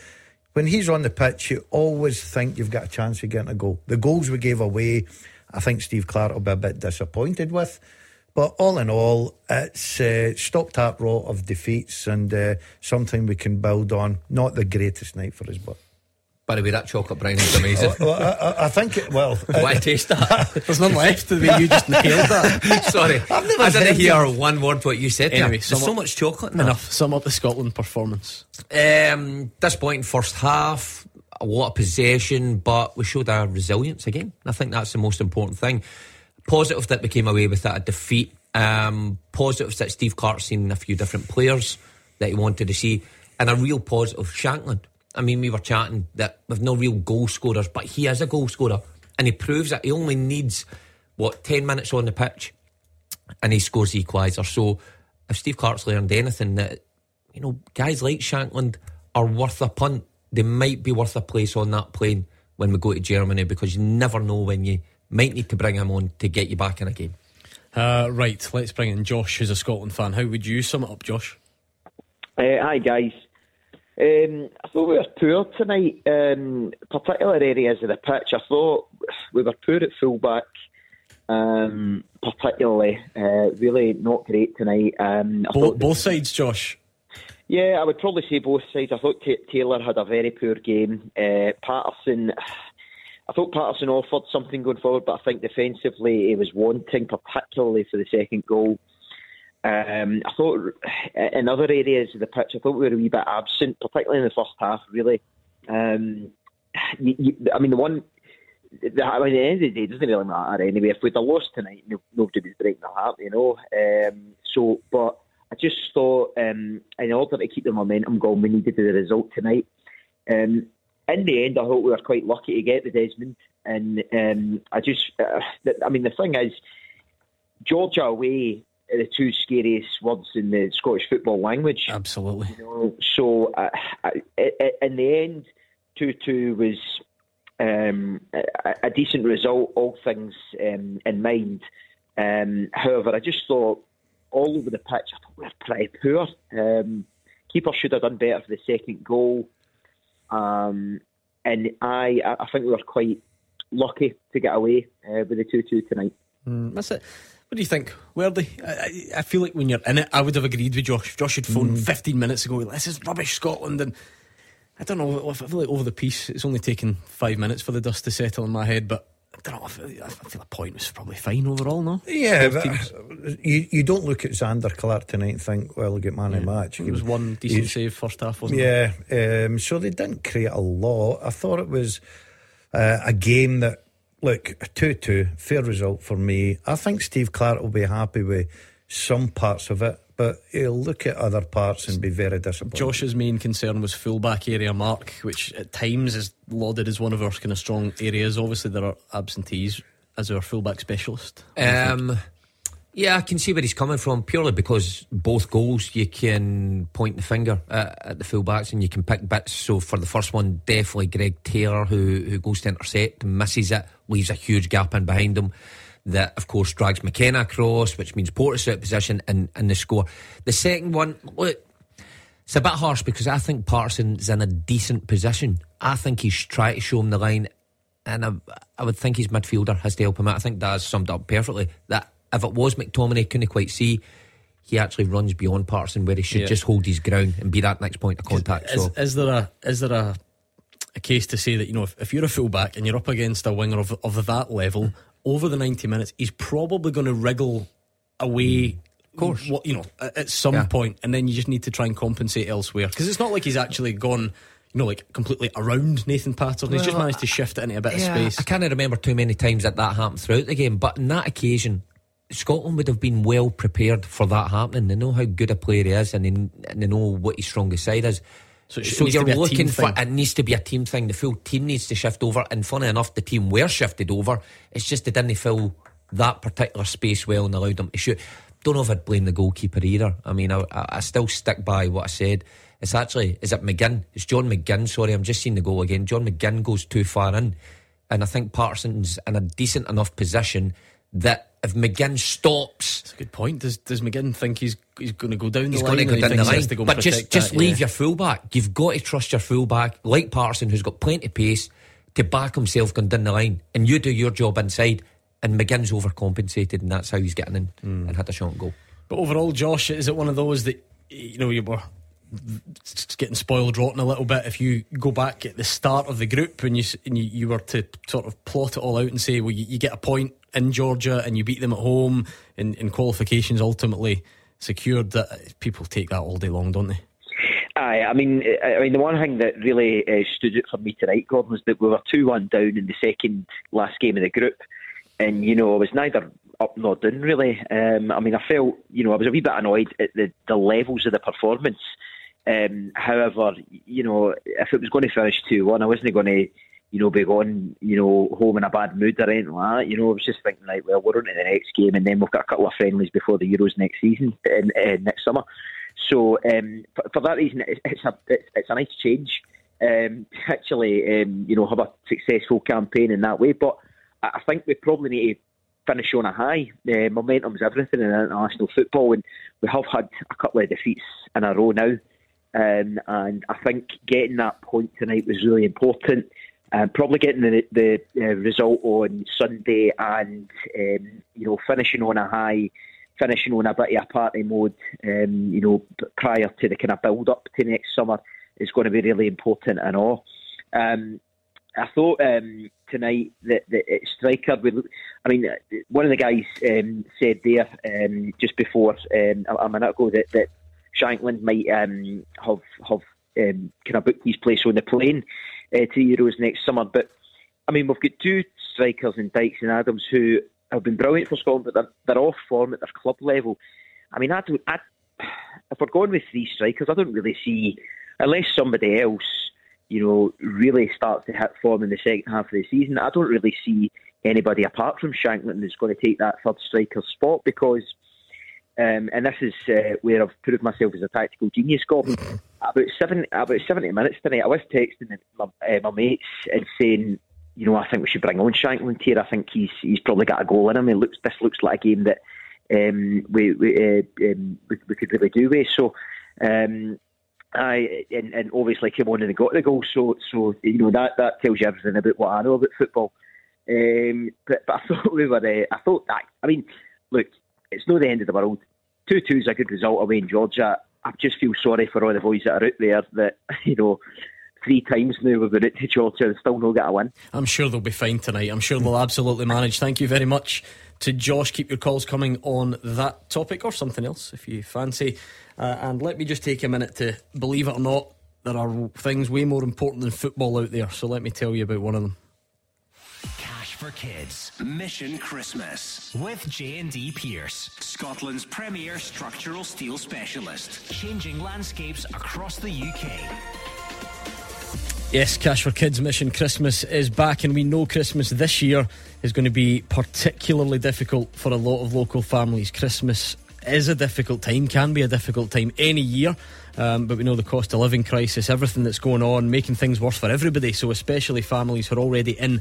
When he's on the pitch, you always think you've got a chance of getting a goal. The goals we gave away, I think Steve Clarke will be a bit disappointed with. But all in all, it's uh, stop that rot of defeats and uh, something we can build on. Not the greatest night for us, but By the way, that chocolate brownie is amazing. well, I, I- I think it. Well, Why taste that? There's none left the way you just nailed that. Sorry, never I didn't heard hear one word what you said. Anyway, there. sum there's so up- much chocolate in. Enough. Sum up the Scotland performance. Um, disappointing first half, a lot of possession, but we showed our resilience again. I think that's the most important thing. Positive that we came away with that a defeat. Um, positives that Steve Clarke's seen a few different players that he wanted to see, and a real positive Shankland. I mean, we were chatting that we've no real goal scorers, but he is a goal scorer, and he proves that he only needs what ten minutes on the pitch, and he scores the equaliser. So, if Steve Clarke's learned anything, that you know, guys like Shankland are worth a punt. They might be worth a place on that plane when we go to Germany because you never know when you might need to bring him on to get you back in a game. Uh, right, let's bring in Josh, who's a Scotland fan. How would you sum it up, Josh? Uh, hi guys. Um, I thought we were poor tonight, um, particular areas of the pitch. I thought we were poor at fullback, um, particularly. Uh, really not great tonight. Um, I Both, both sides, Josh. yeah, I would probably say both sides. I thought Ta Taylor had a very poor game. Uh, Patterson, I thought Patterson offered something going forward, but I think defensively he was wanting, particularly for the second goal. Um, I thought in other areas of the pitch, I thought we were a wee bit absent, particularly in the first half. Really, um, you, you, I mean, the one. The, I mean, at the end of the day, it doesn't really matter anyway. If we'd have lost tonight, no, nobody was breaking their heart, you know. Um, so, but I just thought, um, in order to keep the momentum going, we needed the result tonight. Um, in the end, I thought we were quite lucky to get the Desmond, and um, I just, uh, I mean, the thing is, Georgia away are the two scariest words in the Scottish football language. Absolutely. You know, so uh, I, I, in the end, two-two was um, a, a decent result, all things um, in mind. Um, however, I just thought all over the pitch. I thought we were pretty poor. Um, keeper should have done better for the second goal. Um, and I, I think we were quite lucky to get away uh, with the 2 2 tonight. Mm, that's it. What do you think? I, I, I, feel like when you're in it, I would have agreed with Josh. Josh had phoned mm. 15 minutes ago, this is rubbish, Scotland. And I don't know, I feel like over the piece, it's only taken five minutes for the dust to settle in my head, but I don't know. I feel, I feel a point was probably fine overall, no? Yeah, but you, you don't look at Zander Clark tonight and think, well, he'll get man yeah. of match. It was one decent save first half, wasn't yeah, it? Yeah, um, so they didn't create a lot. I thought it was uh, a game that, look, a 2 2, fair result for me. I think Steve Clarke will be happy with some parts of it but he'll look at other parts and be very disappointed. Josh's main concern was fullback area mark, which at times is lauded as one of our kind of strong areas. Obviously, there are absentees as our fullback specialist. Um, yeah, I can see where he's coming from purely because both goals you can point the finger at, at the fullbacks and you can pick bits. So for the first one, definitely Greg Taylor, who who goes to intercept, misses it, leaves a huge gap in behind him that, of course, drags McKenna across, which means Porter's out of position and, and the score. The second one, look, it's a bit harsh because I think Patterson's in a decent position. I think he's trying to show him the line, and I, I would think his midfielder has to help him out. I think Daz summed up perfectly that if it was McTominay, couldn't quite see. He actually runs beyond Patterson where he should yeah. just hold his ground and be that next point of contact. Is, so. is there a is there a a case to say that you know if, if you're a fullback and you're up against a winger of of that level over the 90 minutes, he's probably going to wriggle away. Mm. Of course. What, you know, at, some yeah. point, and then you just need to try and compensate elsewhere. Because it's not like he's actually gone you know, like completely around Nathan Patterson. He's just managed to shift it into a bit yeah, of space. I can't remember too many times that that happened throughout the game, but on that occasion, Scotland would have been well prepared for that happening. They know how good a player he is, and they, and they know what his strongest side is. So, so you're looking for it needs to be a team thing. The full team needs to shift over. And funny enough, the team were shifted over. It's just they didn't fill that particular space well and allowed them to shoot. Don't know if I'd blame the goalkeeper either. I mean, I, I still stick by what I said. It's actually is it McGinn? It's John McGinn. Sorry, I'm just seeing the goal again. John McGinn goes too far in, and I think Patterson's in a decent enough position that if McGinn stops, that's a good point. Does Does McGinn think he's he's going to go down he's the line? He's going to go down the line. Go but just just that, leave yeah. your fullback. You've got to trust your fullback, like Patterson, who's got plenty of pace to back himself going down the line, and you do your job inside. And McGinn's overcompensated, and that's how he's getting in mm. and had a shot and goal. But overall, Josh, is it one of those that you know you were getting spoiled rotten a little bit if you go back at the start of the group and you and you, you were to sort of plot it all out and say, well, you, you get a point in Georgia and you beat them at home in, in qualifications ultimately secured that people take that all day long, don't they? Aye, I mean, I mean, the one thing that really uh, stood out for me tonight, Gordon, was that we were two one down in the second last game of the group, and you know, I was neither up nor down really. Um, I mean, I felt, you know, I was a wee bit annoyed at the the levels of the performance. Um, however, you know, if it was going to finish two one, I wasn't going to you know, be going, you know, home in a bad mood or anything like that. You know, I was just thinking, like, well, we're on to the next game, and then we've got a couple of friendlies before the Euros next season, in, uh, next summer. So, um, for, for, that reason, it's, a it's, a nice change. Um, actually, um, you know, have a successful campaign in that way. But I think we probably need to finish on a high. Uh, momentum's everything in international football, and we have had a couple of defeats in a row now. Um, and I think getting that point tonight was really important. Um, probably getting the, the uh, result on Sunday and um, you know finishing on a high, finishing on a bit of a party mode. Um, you know prior to the kind of build up to next summer is going to be really important and all. Um, I thought um, tonight that striker would. I mean, one of the guys um, said there um, just before um, a minute ago that, that Shankland might um, have have um, kind of booked his place on the plane uh, to Euros next summer. But I mean, we've got two strikers in Dykes and Adams who have been brilliant for Scotland, but they're, they're off form at their club level. I mean, I don't. I, if we're going with three strikers, I don't really see unless somebody else, you know, really starts to hit form in the second half of the season. I don't really see anybody apart from Shankland that's going to take that third striker spot because um, and this is uh, where I've proved myself as a tactical genius, Gordon. about seven, about seventy minutes tonight, I was texting my, uh, my mates and saying, you know, I think we should bring on Shankland here. I think he's he's probably got a goal in him. It looks this looks like a game that um, we we, uh, um, we we could really do with. So. Um, I and, and obviously came on and got the goal, so so you know that that tells you everything about what I know about football. Um, but but I thought we were. Uh, I thought that. I mean, look, it's not the end of the world. Two two is a good result away in Georgia. I just feel sorry for all the boys that are out there that you know three times now we've been out to Georgia and still no get a win. I'm sure they'll be fine tonight. I'm sure they'll absolutely manage. Thank you very much to Josh. Keep your calls coming on that topic or something else if you fancy. Uh, and let me just take a minute to believe it or not, there are things way more important than football out there. So let me tell you about one of them. For Kids Mission Christmas with J&D Pierce, Scotland's premier structural steel specialist, changing landscapes across the UK. Yes, Cash for Kids Mission Christmas is back, and we know Christmas this year is going to be particularly difficult for a lot of local families. Christmas is a difficult time, can be a difficult time any year. Um, but we know the cost of living crisis, everything that's going on, making things worse for everybody. So, especially families who are already in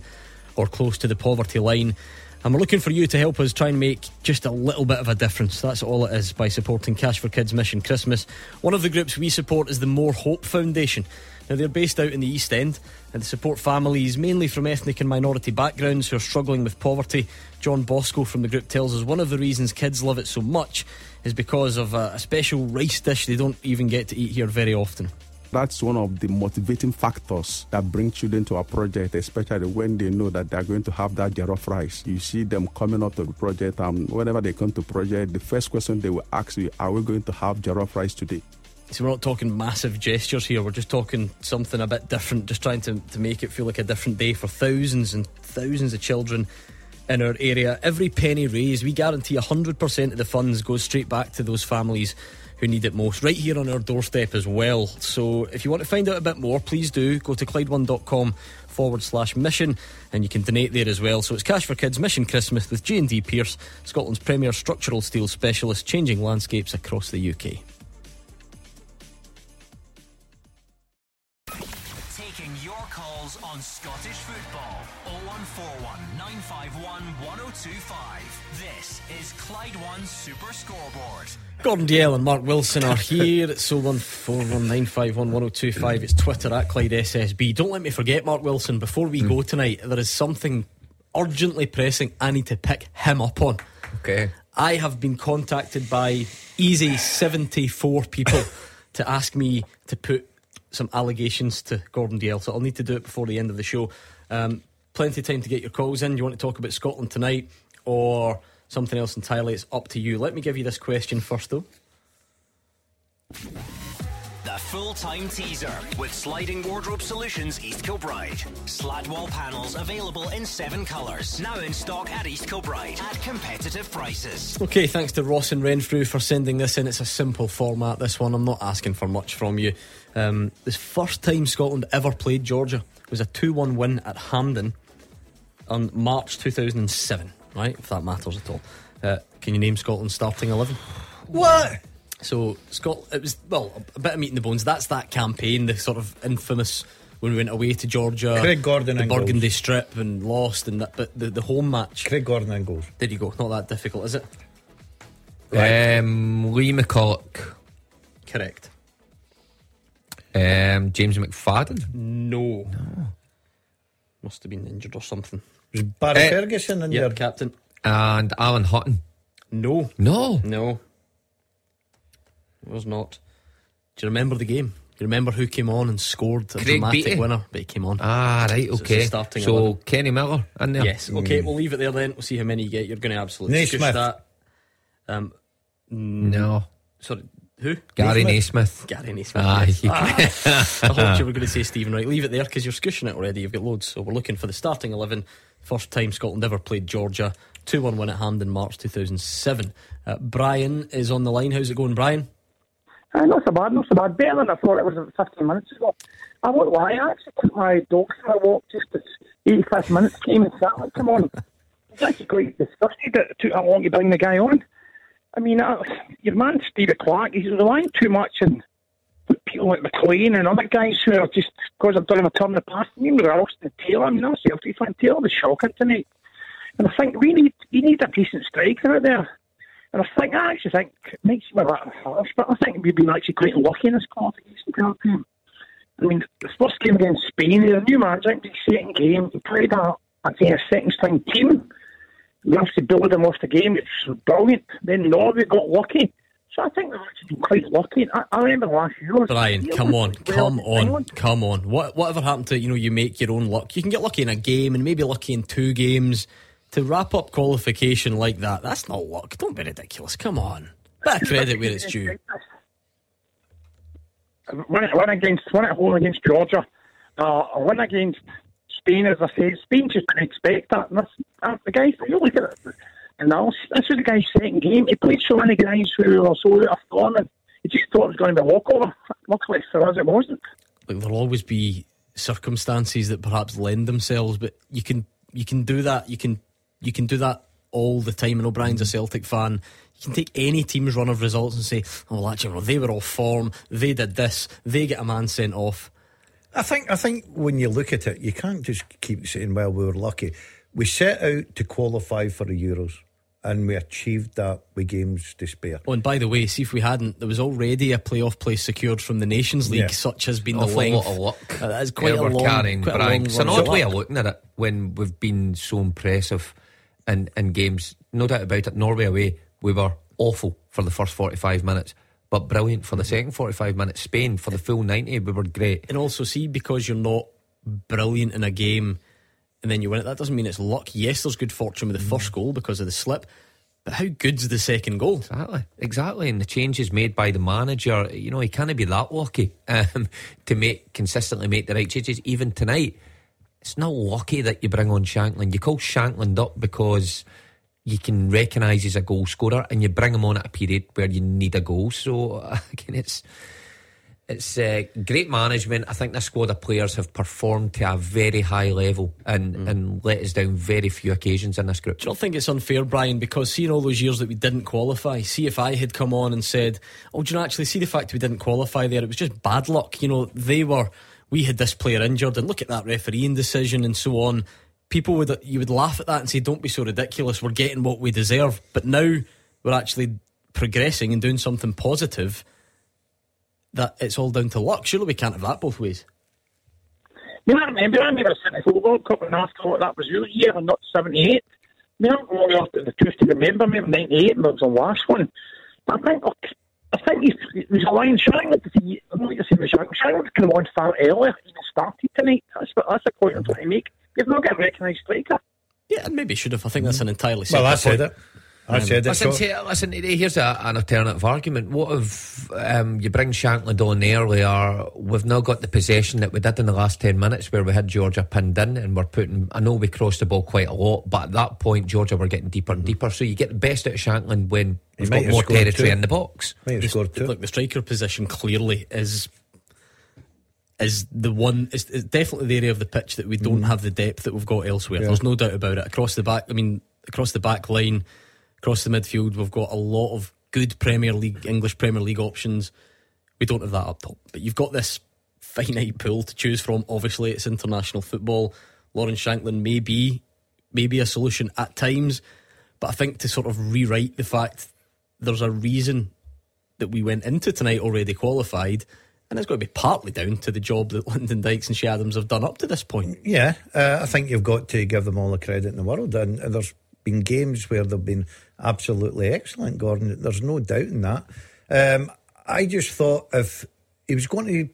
or close to the poverty line. And we're looking for you to help us try and make just a little bit of a difference. That's all it is by supporting Cash for Kids Mission Christmas. One of the groups we support is the More Hope Foundation. Now, they're based out in the East End and they support families mainly from ethnic and minority backgrounds who are struggling with poverty. John Bosco from the group tells us one of the reasons kids love it so much is because of a, a special rice dish they don't even get to eat here very often. That's one of the motivating factors that bring children to our project, especially when they know that they're going to have that jollof rice. You see them coming up to the project, and whenever they come to project, the first question they will ask you, "Are we going to have jollof rice today?" So we're not talking massive gestures here. We're just talking something a bit different, just trying to, to make it feel like a different day for thousands and thousands of children in our area. Every penny raised, we guarantee 100% of the funds goes straight back to those families who need it most, right here on our doorstep as well. So if you want to find out a bit more, please do go to Clyde1.com forward slash mission and you can donate there as well. So it's Cash for Kids Mission Christmas with J&D Pierce, Scotland's premier structural steel specialist, changing landscapes across the UK. Gordon Dalziel and Mark Wilson are here. It's 01419511025. It's Twitter at Clyde SSB. Don't let me forget, Mark Wilson, before we go tonight, there is something urgently pressing I need to pick him up on. Okay. I have been contacted by easy 74 people to ask me to put some allegations to Gordon Dalziel, so I'll need to do it before the end of the show. Um, plenty of time to get your calls in. Do you want to talk about Scotland tonight or something else entirely? It's up to you. Let me give you this question first, though. The full time teaser with Sliding Wardrobe Solutions East Kilbride. Slat wall panels available in seven colours. Now in stock at East Kilbride at competitive prices. Okay, thanks to Ross and Renfrew for sending this in. It's a simple format, this one. I'm not asking for much from you. Um, this first time Scotland ever played Georgia was a 2 1 win at Hampden on March 2007, right? If that matters at all. Uh, can you name Scotland's starting 11? What? So, Scot, it was, well, a bit of meat in the bones. That's that campaign, the sort of infamous when we went away to Georgia. Craig Gordon the and Burgundy goals. Strip and lost, and that, but the, the home match. Craig Gordon and goals. There you go. Not that difficult, is it? Um, Lee McCulloch. Correct. Um, James McFadden. No. No. Must have been injured or something. Was Barry Eh, Ferguson in Yeah, there? captain. And Alan Hutton. No. No. No. It was not. Do you remember the game? Do you remember who came on and scored a Craig dramatic Beattie. winner? But he came on. Ah, right, okay. the starting So 11. Kenny Miller in there. Yes. Okay, we'll leave it there then. We'll see how many you get. You're going to absolutely Naysmith. that. Um, No. sorry, who? Gary Naysmith. Naysmith. Gary Naysmith. Ah, yes. Ah, I thought you were going to say Stephen Wright. Leave it there because you're squishing it already. You've got loads. So we're looking for the starting 11. First time Scotland ever played Georgia. 2 1 win at Hampden, March 2007. Uh, Brian is on the line. How's it going, Brian? Uh, not so bad, not so bad. Better than I thought it was 15 minutes ago. I won't lie, I actually took my dog for a walk just as 85 minutes came and sat like, come on. I was actually quite disgusted that it took that long to bring the guy on. I mean, uh, your man Steve Clarke, he's relying too much on people like McLean and other guys who are just, because I've done him a turn in the past, even with Ralston Taylor, I mean, that's Celtic fan. Taylor was shocking tonight. And I think we need, we need a decent striker out there. And I think I actually think makes me a but I think we've been actually quite lucky in this qualification campaign. I mean, the first game against Spain, the new manager, I the second game, he played a, I think, a second string team. We actually build them off the game, It's brilliant. Then Norway got lucky. So I think they've actually been quite lucky. I, I remember last year. Brian, come on, come on, come on. What whatever happened to you know you make your own luck? You can get lucky in a game and maybe lucky in two games. To wrap up qualification like that, that's not luck. Don't be ridiculous. Come on, bit of credit where it's due. Win, win against, win at home against Georgia. Uh, win against Spain, as I say, Spain just couldn't expect that. And that's, uh, the guys, you look at it, and now this was the guy's second game. He played so many guys who were so out of form, and he just thought it was going to be a walkover. Luckily for us, it wasn't. Look, there'll always be circumstances that perhaps lend themselves, but you can you can do that. You can you can do that all the time. And O'Brien's a Celtic fan. You can take any team's run of results and say, "Oh, well, actually, well, they were off form. They did this. They get a man sent off." I think I think when you look at it, you can't just keep saying, "Well, we were lucky." We set out to qualify for the Euros, and we achieved that with games to spare. Oh, and by the way, see if we hadn't, there was already a playoff place secured from the Nations League. Yeah. Such has been Awful the length. lot of luck. Uh, that is quite Yeah, a long, carrying quite a long It's an odd way of looking at it when we've been so impressive in, in games. No doubt about it. Norway away, we were awful for the first 45 minutes, but brilliant for the second 45 minutes. Spain, for the full 90, we were great. And also, see, because you're not brilliant in a game and then you win it, that doesn't mean it's luck. Yes, there's good fortune with the first goal because of the slip, but how good's the second goal? Exactly, exactly. And the changes made by the manager, you know, he can't be that lucky um, to make consistently make the right changes. Even tonight, it's not lucky that you bring on Shankland. You call Shankland up because you can recognise he's a goal scorer, and you bring him on at a period where you need a goal. So again, it's it's uh, great management. I think the squad of players have performed to a very high level and, and let us down very few occasions in this group. Do you not think it's unfair, Brian? Because seeing all those years that we didn't qualify, see if I had come on and said, "Oh, do you know actually see the fact we didn't qualify there? It was just bad luck." You know, they were. We had this player injured, and look at that refereeing decision and so on. People would you would laugh at that and say, "Don't be so ridiculous. We're getting what we deserve." But now we're actually progressing and doing something positive. That it's all down to luck. Surely we can't have that both ways. You I remember, I remember sitting for the World Cup and I thought that was your year and not 78. I mean, I'm going to the truth to remember, maybe 98 was the last one. But I think, I think he's, he's aligned Shankland to see, I'm not going to say Shankland could have won far earlier, even started tonight. That's, that's the point I'm trying to make. You've not got a recognised striker. Yeah, and maybe should have. I think that's an entirely Well, I said point. it. I said it. Listen, so- say- listen, here's a, an alternative argument. What if um, you bring Shankland on earlier? We've now got the possession that we did in the last 10 minutes where we had Georgia pinned in and we're putting. I know we crossed the ball quite a lot, but at that point, Georgia were getting deeper and deeper. So you get the best out of Shankland when He we've got more territory two. in the box. Might have The- scored two. Look, the striker position clearly is is the one is, is definitely the area of the pitch that we don't mm. have the depth that we've got elsewhere. Yeah. There's no doubt about it. Across the back, I mean, across the back line, across the midfield, we've got a lot of good Premier League, English Premier League options. We don't have that up top, but you've got this finite pool to choose from. Obviously, it's international football. Lawrence Shankland may be maybe a solution at times, but I think to sort of rewrite the fact there's a reason that we went into tonight already qualified, and it's got to be partly down to the job that Lyndon Dykes and Ché Adams have done up to this point. Yeah, uh, I think you've got to give them all the credit in the world. And, and there's been games where they've been absolutely excellent, Gordon. There's no doubt in that. Um, I just thought if he was going to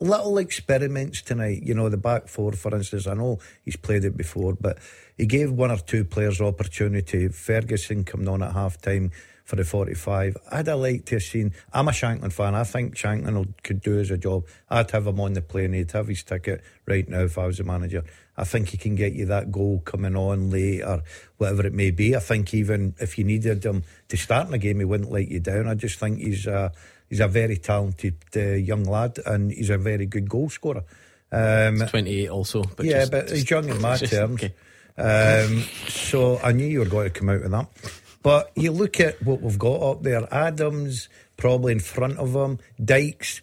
little experiments tonight, you know, the back four, for instance, I know he's played it before, but he gave one or two players opportunity. Ferguson coming on at half time for the 45. I'd have liked to have seen, I'm a Shankland fan, I think Shankland will, could do his job. I'd have him on the plane, he'd have his ticket right now if I was the manager. I think he can get you that goal coming on late or whatever it may be. I think even if you needed him to start in the game, he wouldn't let you down. I just think he's a, he's a very talented uh, young lad and he's a very good goal scorer. Um, 28 also. But yeah, just- but he's young in my just- terms. okay. Um, so I knew you were going to come out with that. But you look at what we've got up there Adams, probably in front of him, Dykes.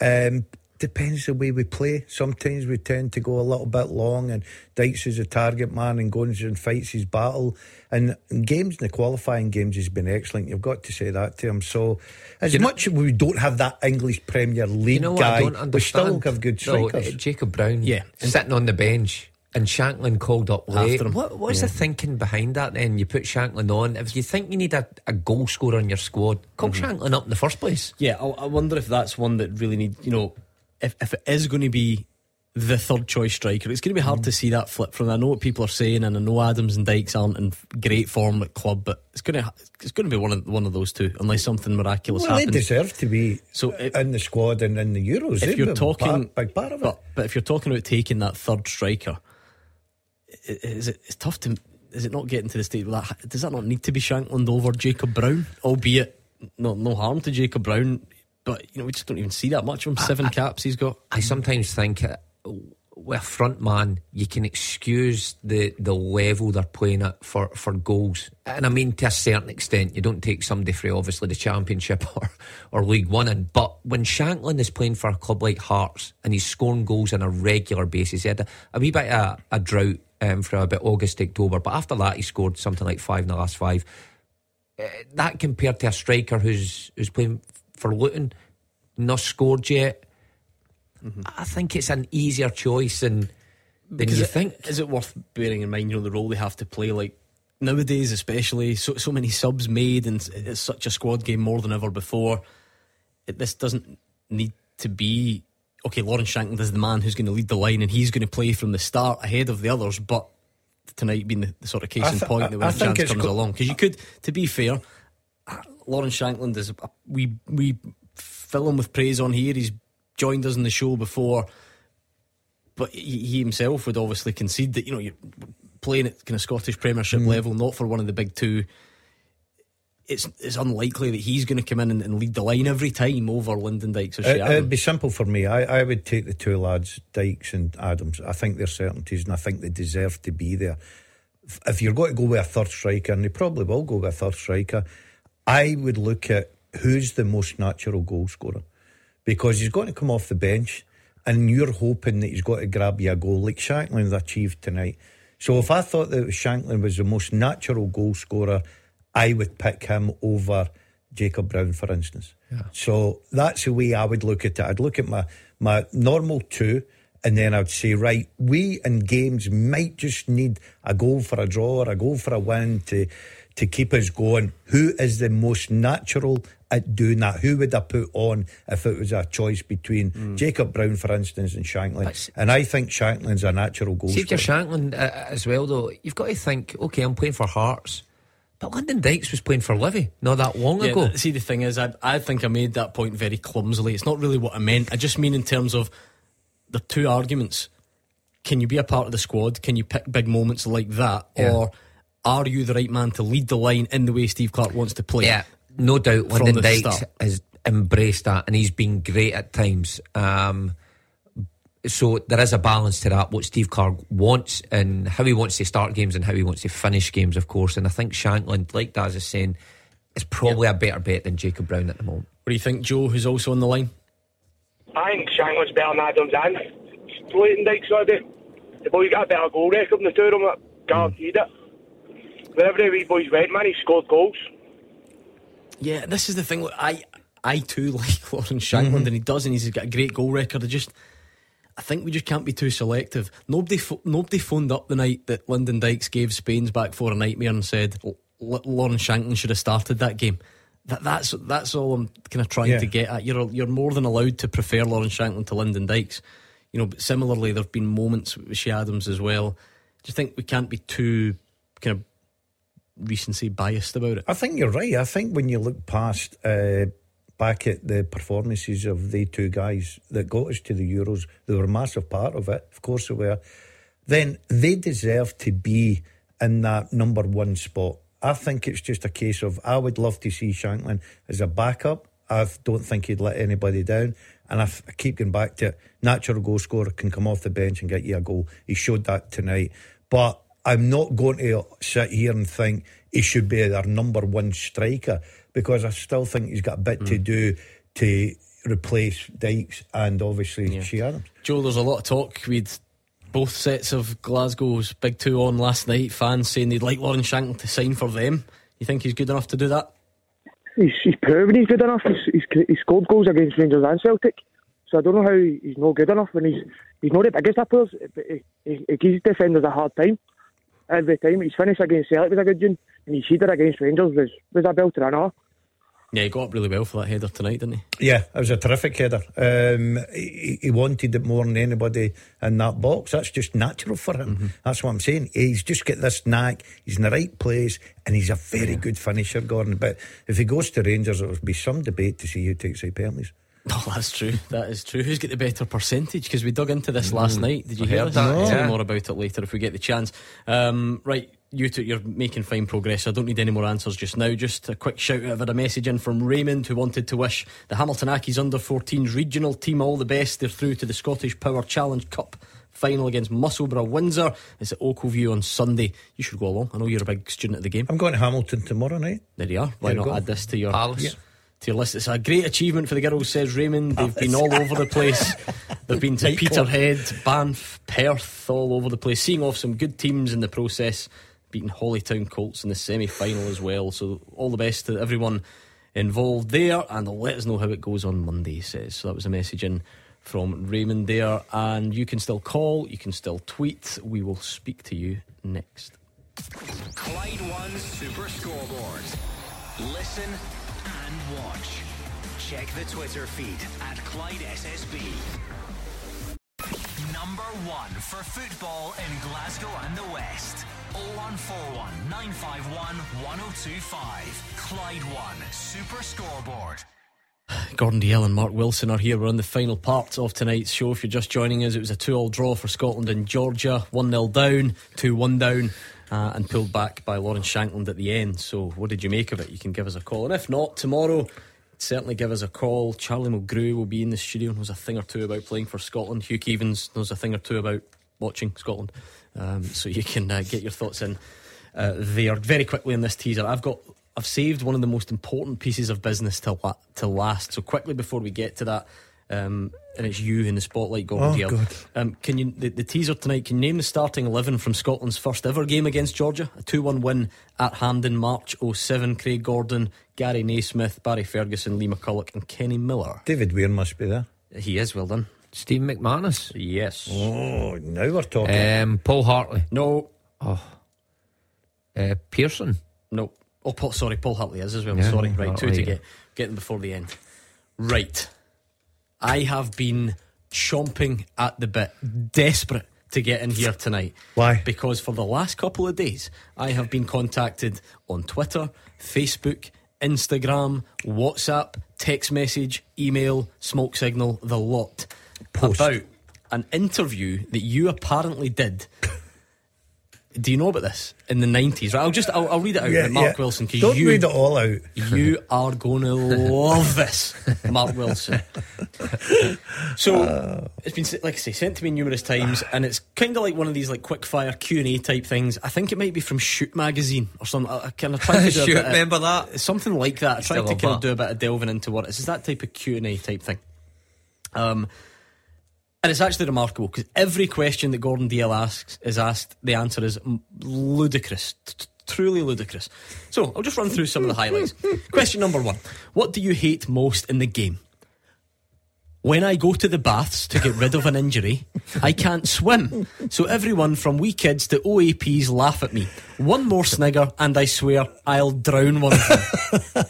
Um, depends the way we play. Sometimes we tend to go a little bit long, and Dykes is a target man and goes and fights his battle. And in games, in the qualifying games, he's been excellent. You've got to say that to him. So, as You know- much as we don't have that English Premier League You know I guy, don't we still understand? have good No, strikers. uh, Jacob Brown, Yeah. sitting on the bench. And Shankland called up late. After him. What, what's Yeah. the thinking behind that then? You put Shankland on. If you think you need a, a goal scorer on your squad, call Mm-hmm. Shankland up in the first place. Yeah, I, I wonder if that's one that really needs, You know, if if it is going to be the third choice striker, it's going to be hard to see that flip from. I know what people are saying, and I know Adams and Dykes aren't in great form at club, but it's going to it's going to be one of one of those two, unless something miraculous well, they happens. deserve to be So if- in the squad and in the Euros. if you're talking, part, big part of it. but, but if you're talking about taking that third striker, is it? It's tough to. Is it not getting to the stage? Where that, does that not need to be Shankland over Jacob Brown? Albeit, no, no harm to Jacob Brown, but you know we just don't even see that much of him. Seven caps he's got. I sometimes think uh, with a front man, you can excuse the, the level they're playing at for, for goals. And I mean, to a certain extent, you don't take somebody for obviously the Championship or, or League One. In. But when Shankland is playing for a club like Hearts and he's scoring goals on a regular basis, he had a, a wee bit of a, a drought um, for about August, October. But after that, he scored something like five in the last five. Uh, that compared to a striker who's who's playing for Luton, not scored yet. I think it's an easier choice than than Because you it- think. Is it worth bearing in mind, you know, the role they have to play? Like nowadays, especially, so so many subs made, and it's- it's such a squad game more than ever before. It, this doesn't need to be okay. Lawrence Shankland is the man who's going to lead the line, and he's going to play from the start ahead of the others. But tonight being the, the sort of case I in point that when I a chance comes go- along, because you could, to be fair, uh, Lawrence Shankland is a, we we fill him with praise on here. He's joined us in the show before but he, he himself would obviously concede that you know you're playing at kind of Scottish Premiership mm. level, not for one of the big two. It's it's unlikely that he's going to come in and, and lead the line every time over Lyndon Dykes or It, it'd be simple for me. I, I would take the two lads, Dykes and Adams. I think they're certainties and I think they deserve to be there. If- you're going to go with a third striker, and they probably will go with a third striker, I would look at who's the most natural goal scorer because he's going to come off the bench and you're hoping that he's got to grab you a goal like Shankland's achieved tonight. So if I thought that Shankland was the most natural goal scorer, I would pick him over Jacob Brown, for instance. So that's the way I would look at it. I'd look at my, my normal two, and then I'd say, right, we in games might just need a goal for a draw or a goal for a win to to keep us going. Who is the most natural at doing that? Who would I put on if it was a choice between Jacob Brown, for instance, and Shankland? And I think Shankland's a natural goal See if you're. Shankland uh, as well, though, you've got to think, okay, I'm playing for Hearts, but Lyndon Dykes was playing for Livy not that long Yeah, ago. see, the thing is, I, I think I made that point very clumsily. It's not really what I meant. I just mean in terms of the two arguments. Can you be a part of the squad? Can you pick big moments like that? Yeah. Or are you the right man to lead the line in the way Steve Clarke wants to play? Yeah, no doubt. Lyndon Dykes start. has embraced that, and he's been great at times. Um, so there is a balance to that. What Steve Clarke wants and how he wants to start games and how he wants to finish games, of course. And I think Shankland, like Daz is saying, is probably a better bet than Jacob Brown at the moment. What do you think, Joe, who's also on the line? I think Shankland's better than Adams and Lyndon Dykes already. The boy's got a better goal record than the two of them, that guaranteed it. Wherever the wee boys went, man, he scored goals. Yeah, this is the thing. I I too like Lawrence Shankland, mm-hmm. and he does, and he's got a great goal record. I just, I think we just can't be too selective. Nobody, pho- nobody phoned up the night that Lyndon Dykes gave Spain's back for a nightmare and said L- L- Lawrence should have started that game. That, that's that's all I'm kind of trying Yeah. to get at. You're you're more than allowed to prefer Lawrence Shankland to Lyndon Dykes. You know, but similarly, there've been moments with Ché Adams as well. Do you think we can't be too kind of recency biased about it? I think you're right. I think when you look past uh, back at the performances of the two guys that got us to the Euros, they were a massive part of it. Of course they were. Then they deserve to be in that number one spot. I think it's just a case of I would love to see Shankland as a backup. I don't think he'd let anybody down. And I, f- I keep going back to it. Natural goal scorer can come off the bench and get you a goal. He showed that tonight. But I'm not going to sit here and think he should be our number one striker because I still think he's got a bit to hmm. do to replace Dykes and obviously Yeah. Ché Adams. Joe, there's a lot of talk. We'd both sets of Glasgow's big two on last night. Fans saying they'd like Lawrence Shankland to sign for them. You think he's good enough to do that? He's, he's proven he's good enough. He's, he's, he scored goals against Rangers and Celtic. So I don't know how he's not good enough when he's he's not the biggest of players. But he, he, he gives defenders a hard time every time. He's finished against Celtic was a good one, and his header against Rangers was was a belter. I know. Yeah, he got up really well for that header tonight, didn't he? Yeah, it was a terrific header. Um, he, he wanted it more than anybody in that box. That's just natural for him. That's what I'm saying. He's just got this knack. He's in the right place, and he's a very good finisher, Gordon. But if he goes to Rangers, it will be some debate to see who takes out penalties. Oh, that's true. That is true. Who's got the better percentage? Because we dug into this last Mm, night. Did you I hear that, I'll tell yeah. more about it later if we get the chance. Um, right, you two, you're making fine progress. I don't need any more answers just now. Just a quick shout out. I've had a message in from Raymond who wanted to wish the Hamilton Accies under 14s regional team all the best. They're through to the Scottish Power Challenge Cup final against Musselburgh Windsor. It's at Oakleview on Sunday. You should go along. I know you're a big student of the game. I'm going to Hamilton tomorrow night. There you are. Why There not go. add this to your Palace. Yeah. To your list, it's a great achievement for the girls, says Raymond. They've been all over the place. They've been to Right, Peterhead, Banff, Perth, all over the place, seeing off some good teams in the process, beating Holytown Colts in the semi final as well. So, all the best to everyone involved there, and they'll let us know how it goes on Monday, he says. So, that was a message in from Raymond there. And you can still call, you can still tweet. We will speak to you next. Clyde One Super Scoreboard. Listen and watch. Check the Twitter feed at Clyde SSB. Number one for football in Glasgow and the West. 0141 951 1025. Clyde One Super Scoreboard. Gordon Dalziel and Mark Wilson are here. We're on the final part of tonight's show. If you're just joining us, it was a 2 all draw for Scotland and Georgia. 1 0 down, 2 1 down, uh, and pulled back by Lawrence Shankland at the end. So, what did you make of it? You can give us a call. And if not, tomorrow, certainly give us a call. Charlie Mulgrew will be in the studio and knows a thing or two about playing for Scotland. Hugh Keevins knows a thing or two about watching Scotland. Um, so, you can uh, get your thoughts in uh, there. Very quickly in this teaser, I've got. I've saved one of the most important pieces of business to la- to last. So quickly before we get to that, um, and it's you in the spotlight, Gordon Oh, Dalziel. God. Um, can you the, the teaser tonight? Can you name the starting eleven from Scotland's first ever game against Georgia? A two-one win at Hampden, March 07. Craig Gordon, Gary Naysmith, Barry Ferguson, Lee McCulloch, and Kenny Miller. David Weir must be there. He is well done. Steve McManus. Yes. Oh, now we're talking. Um, Paul Hartley. No. Oh. Uh, Pearson. No. Oh, Paul, sorry, Paul Hartley is as well. Yeah, sorry, right, two to yeah. get get them before the end. Right, I have been chomping at the bit, desperate to get in here tonight. Why? Because for the last couple of days, I have been contacted on Twitter, Facebook, Instagram, WhatsApp, text message, email, smoke signal, the lot Post. about an interview that you apparently did. Do you know about this in the nineties? Right, I'll just I'll, I'll read it out. Yeah, Mark yeah. Wilson, because Don't you read it all out. you are going to love this, Mark Wilson. So it's been like I say sent to me numerous times, and it's kind of like one of these like quick fire Q and A type things. I think it might be from Shoot magazine or something. I kind of tried to do a Shoot, bit of- remember that? something like that. I tried to love kind of do a bit of delving into what it is. It's that type of Q and A type thing. Um, and it's actually remarkable because every question that Gordon Dalziel asks is asked, the answer is ludicrous, truly ludicrous. So I'll just run through some of the highlights. Question number one What do you hate most in the game? When I go to the baths to get rid of an injury, I can't swim. So everyone from wee kids to OAPs laugh at me. One more snigger, and I swear I'll drown one of them.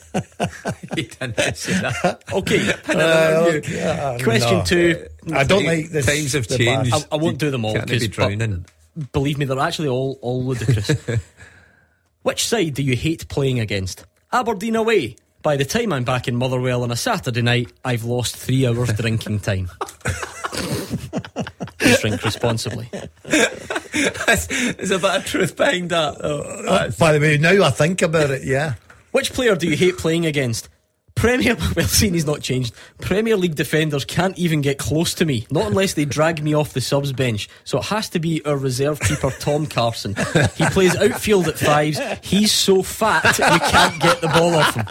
he didn't say that. Okay. Uh, okay, uh, Question no. two. I don't like this. Times have changed. I, I won't do them all Can't be drowning. believe me, they're actually all all ludicrous. Which side do you hate playing against? Aberdeen away. By the time I'm back in Motherwell on a Saturday night, I've lost three hours drinking time. Please drink responsibly. There's a bit of truth behind that. Oh, By the way, now I think about it, yeah. Which player do you hate playing against? Premier, well, seeing he's not changed. Premier League defenders can't even get close to me, not unless they drag me off the subs bench. So it has to be our reserve keeper, Tom Carson. He plays outfield at fives. He's so fat you can't get the ball off him.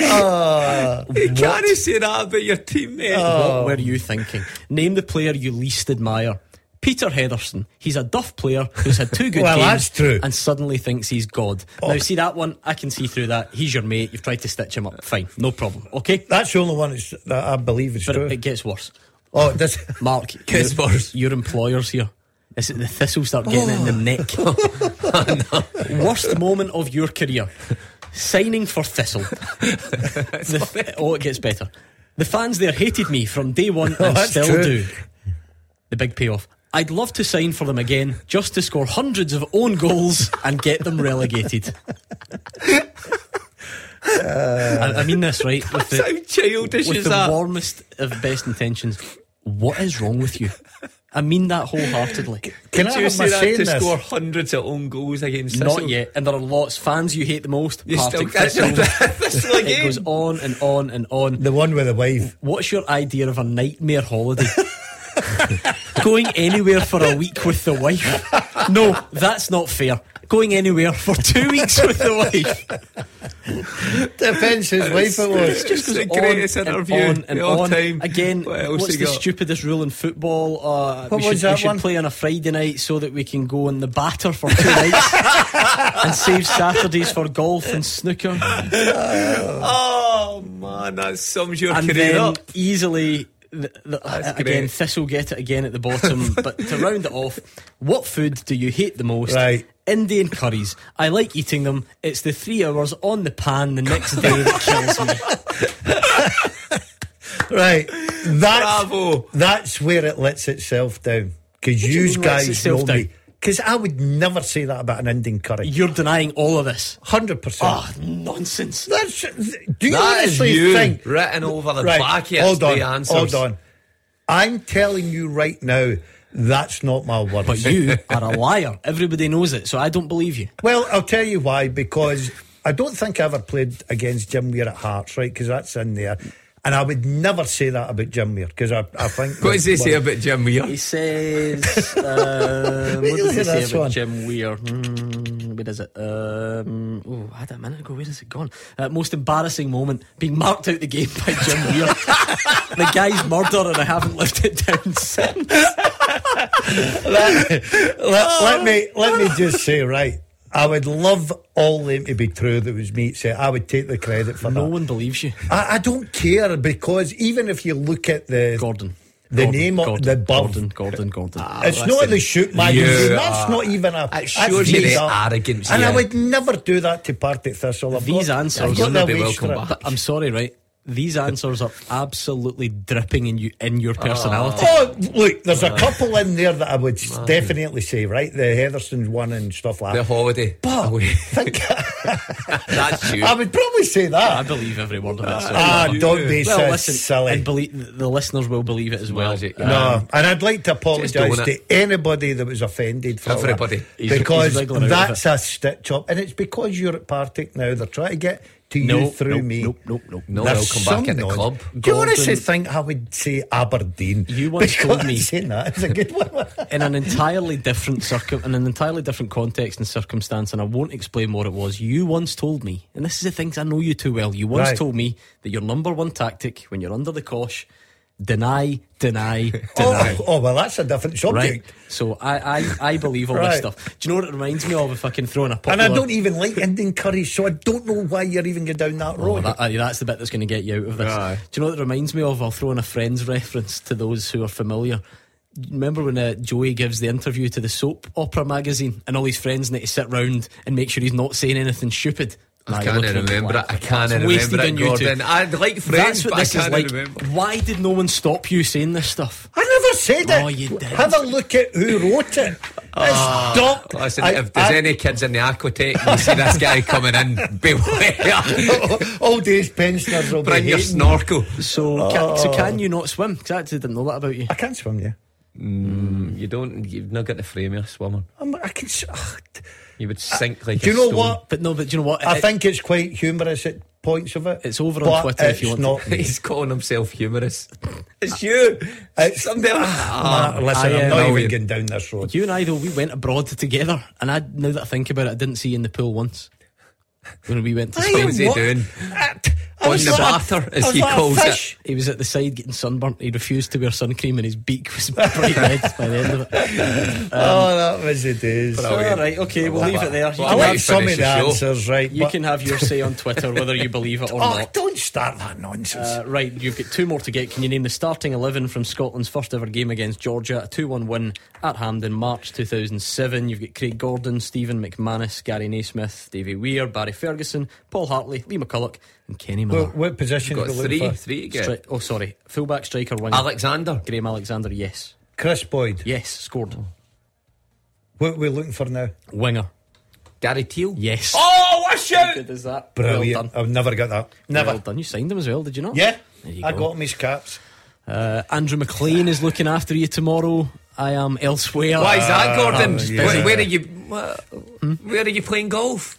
Oh, You can't say that about your teammate. Oh. What were you thinking? Name the player you least admire. Peter Hetherston. He's a duff player who's had two good Well, games that's true. and suddenly thinks he's God. Oh. Now, see that one? I can see through that. He's your mate. You've tried to stitch him up. Fine, no problem. Okay, That's the only one that I believe is but true. it, it gets worse. oh, this. Mark, Gets your, worse. your employers here. Is it the thistle start getting it in the oh. neck? Worst moment of your career. Signing for Thistle. The- oh, it gets better. The fans there hated me from day one oh, and that's still true. do. The big payoff. I'd love to sign for them again just to score hundreds of own goals and get them relegated. Uh, I, I mean this, right? With How childish with is the that? warmest of best intentions. What is wrong with you? I mean that wholeheartedly. Can I you have my say that to this? score hundreds of own goals against Not Thistle? yet, and there are lots fans you hate the most. You still Partick catch Thistle. Thistle It goes on and on and on. The one with the wife. What's your idea of a nightmare holiday? Going anywhere for a week with the wife? No, that's not fair. Going anywhere for two weeks with the wife? Depends whose wife it was. just It's goes the greatest on interview and on and of all on. time. Again, What else what's the got? stupidest rule in football? Uh, What we should, was that we should one? play on a Friday night so that we can go on the batter for two nights and save Saturdays for golf and snooker. Oh man, that sums your and career then up. easily. The, the, again. Thistle get it again at the bottom. but to round it off, what food do you hate the most? Right. Indian curries. I like eating them. It's the three hours on the pan the next day that kills me. Right. That's, Bravo. that's where it lets itself down. Because you you mean lets guys know down? me. Because I would never say that about an Indian curry. You're denying all of this. 100%. Ah, nonsense. That's, do you That honestly you think written over the Right, back hold on, answers. hold on. I'm telling you right now, that's not my words. But you are a liar. Everybody knows it, so I don't believe you. Well, I'll tell you why. Because I don't think I ever played against Jim Weir at Hearts, right? Because that's in there. And I would never say that about Jim Weir because I, I think. What does he say about Jim Weir? He says, um, what does he say about one. Jim Weir? Hmm, where is it? Um, oh, I had it a minute ago. Where is it gone? Uh, most embarrassing moment being marked out the game by Jim Weir. the guy's murdered and I haven't lived it down since. let, let, let me let me just say right. I would love all them to be true. That was me. Say I would take the credit for No that. No one believes you, I, I don't care because even if you look at the Gordon. the Gordon, name of Gordon, the above, Gordon, Gordon, Gordon. Ah, it's not the shoot magazine. you that's not even a. It that's shows you made the arrogance, And I would never do that to Partick Thistle. I've These got, answers- I've You'll got be welcome back. I'm sorry, right? These answers are absolutely dripping in you in your personality. Oh, look, there's a couple in there that I would s definitely say, right? The Hetherston's one and stuff like The that. holiday. But away. think, That's you. I would probably say that. I believe every word of it. so- Ah, don't be well, so listen, silly. and believe the listeners will believe it as well. Magic, yeah. No, and I'd like to own apologise it. to anybody that was offended for all that. Everybody. He's- because he's wriggling out of that's a stitch up, and it's because you're at Partick now. They're trying to get to No, you through nope, me. nope, nope, nope. No, There's they'll come back some at the nonsense. club. Do you honestly think I would say Aberdeen? You once told me- saying that is a good one. in an entirely different circum in an entirely different context and circumstance, and I won't explain what it was. You once told me, and this is the things I know you too well. You once Right. told me that your number one tactic when you're under the cosh, deny, deny, deny. oh, oh, well, that's a different subject. Right, so I, I, I believe all this stuff. Do you know what it reminds me of? If I can throw in a And I don't even like Indian curry, so I don't know why you're even going down that Oh, road. that, that's the bit that's going to get you out of this. Aye. Do you know what it reminds me of? I'll throw in a friend's reference to those who are familiar. Remember when uh, Joey gives the interview to the soap opera magazine and all his friends need to sit round and make sure he's not saying anything stupid? I can't looking at me remember it. I can't that's wasted remember it, on you. Gordon. I'd like friends, That's what but this I is can't like. remember. Why did no one stop you saying this stuff? I never said it. Oh, you did. Have a look at who wrote it. Ah. Stop. Listen, I- if there's I- any kids in the aquatech, and you see this guy coming in, beware. Old age pensioners will Bring be your hating. snorkel. So, ah. ca- so can you not swim? Because I actually didn't know that about you. I can't swim, yeah. Mm, you don't. You've not got the frame of a swimmer. I'm, I can. s- ugh. You would sink like. Do you a know stone. what? But no, but do you know what? I It- think it's quite humorous at points of it. It's over on but Twitter if you it's want to- not. He's calling himself humorous. It's you. It's Somebody else. Ah, listen, I, I'm uh, not know even you. going down this road. You and I, though, we went abroad together, and I now that I think about it, I didn't see you in the pool once. when we went to What Spain. was he doing? I On the like- batter, as he like calls it. He was at the side getting sunburnt. He refused to wear sun cream, and his beak was bright red by the end of it. oh, that was the days. All right, okay, we'll leave it there. You I can like have- some of the answers, right? You can have your say on Twitter whether you believe it or Oh, not. don't start that nonsense. Uh, right, you've got two more to get. Can you name the starting 11 from Scotland's first ever game against Georgia? A 2 1 win at Hampden, March 2007. You've got Craig Gordon, Stephen McManus, Gary Naysmith, Davy Weir, Barry Ferguson, Paul Hartley, Lee McCulloch, and Kenny Miller. What, what position Got are we three, for? three to get. Stri- oh, sorry. Fullback, striker, winger. Alexander. Graham Alexander, yes. Kris Boyd. Yes, scored. What are we looking for now? Winger. Gary Teale. Yes. Oh, what a How good is that? Brilliant. Well done. I've never got that. Never. Well done. You signed him as well, did you not? Yeah. There you I go. got him his caps. Uh, Andrew McLean is looking after you tomorrow. I am elsewhere. Why is that, Gordon? Oh, yeah. where, where are you? Where, where are you playing golf?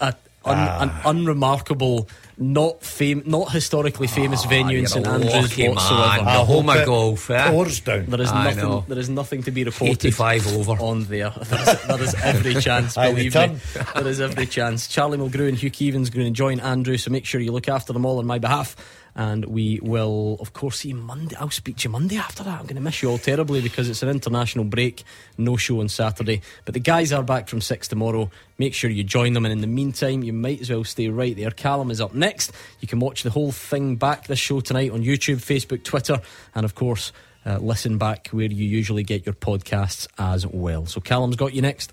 a, un, Ah. an unremarkable, not fam- not historically famous venue in St Andrews whatsoever. man. I home of golf, eh? pours down. There is I nothing. know. There is nothing to be reported. 85 over. on there. There is, there is every chance. Believe me, there is every chance. Charlie Mulgrew and Hugh Keevins going to join Andrew, so make sure you look after them all on my behalf. And we will, of course, see you Monday. I'll speak to you Monday after that. I'm going to miss you all terribly because it's an international break. No show on Saturday. But the guys are back from 6 tomorrow. Make sure you join them. And in the meantime, you might as well stay right there. Callum is up next. You can watch the whole thing back this show tonight on YouTube, Facebook, Twitter, and of course, uh, listen back where you usually get your podcasts as well. So Callum's got you next.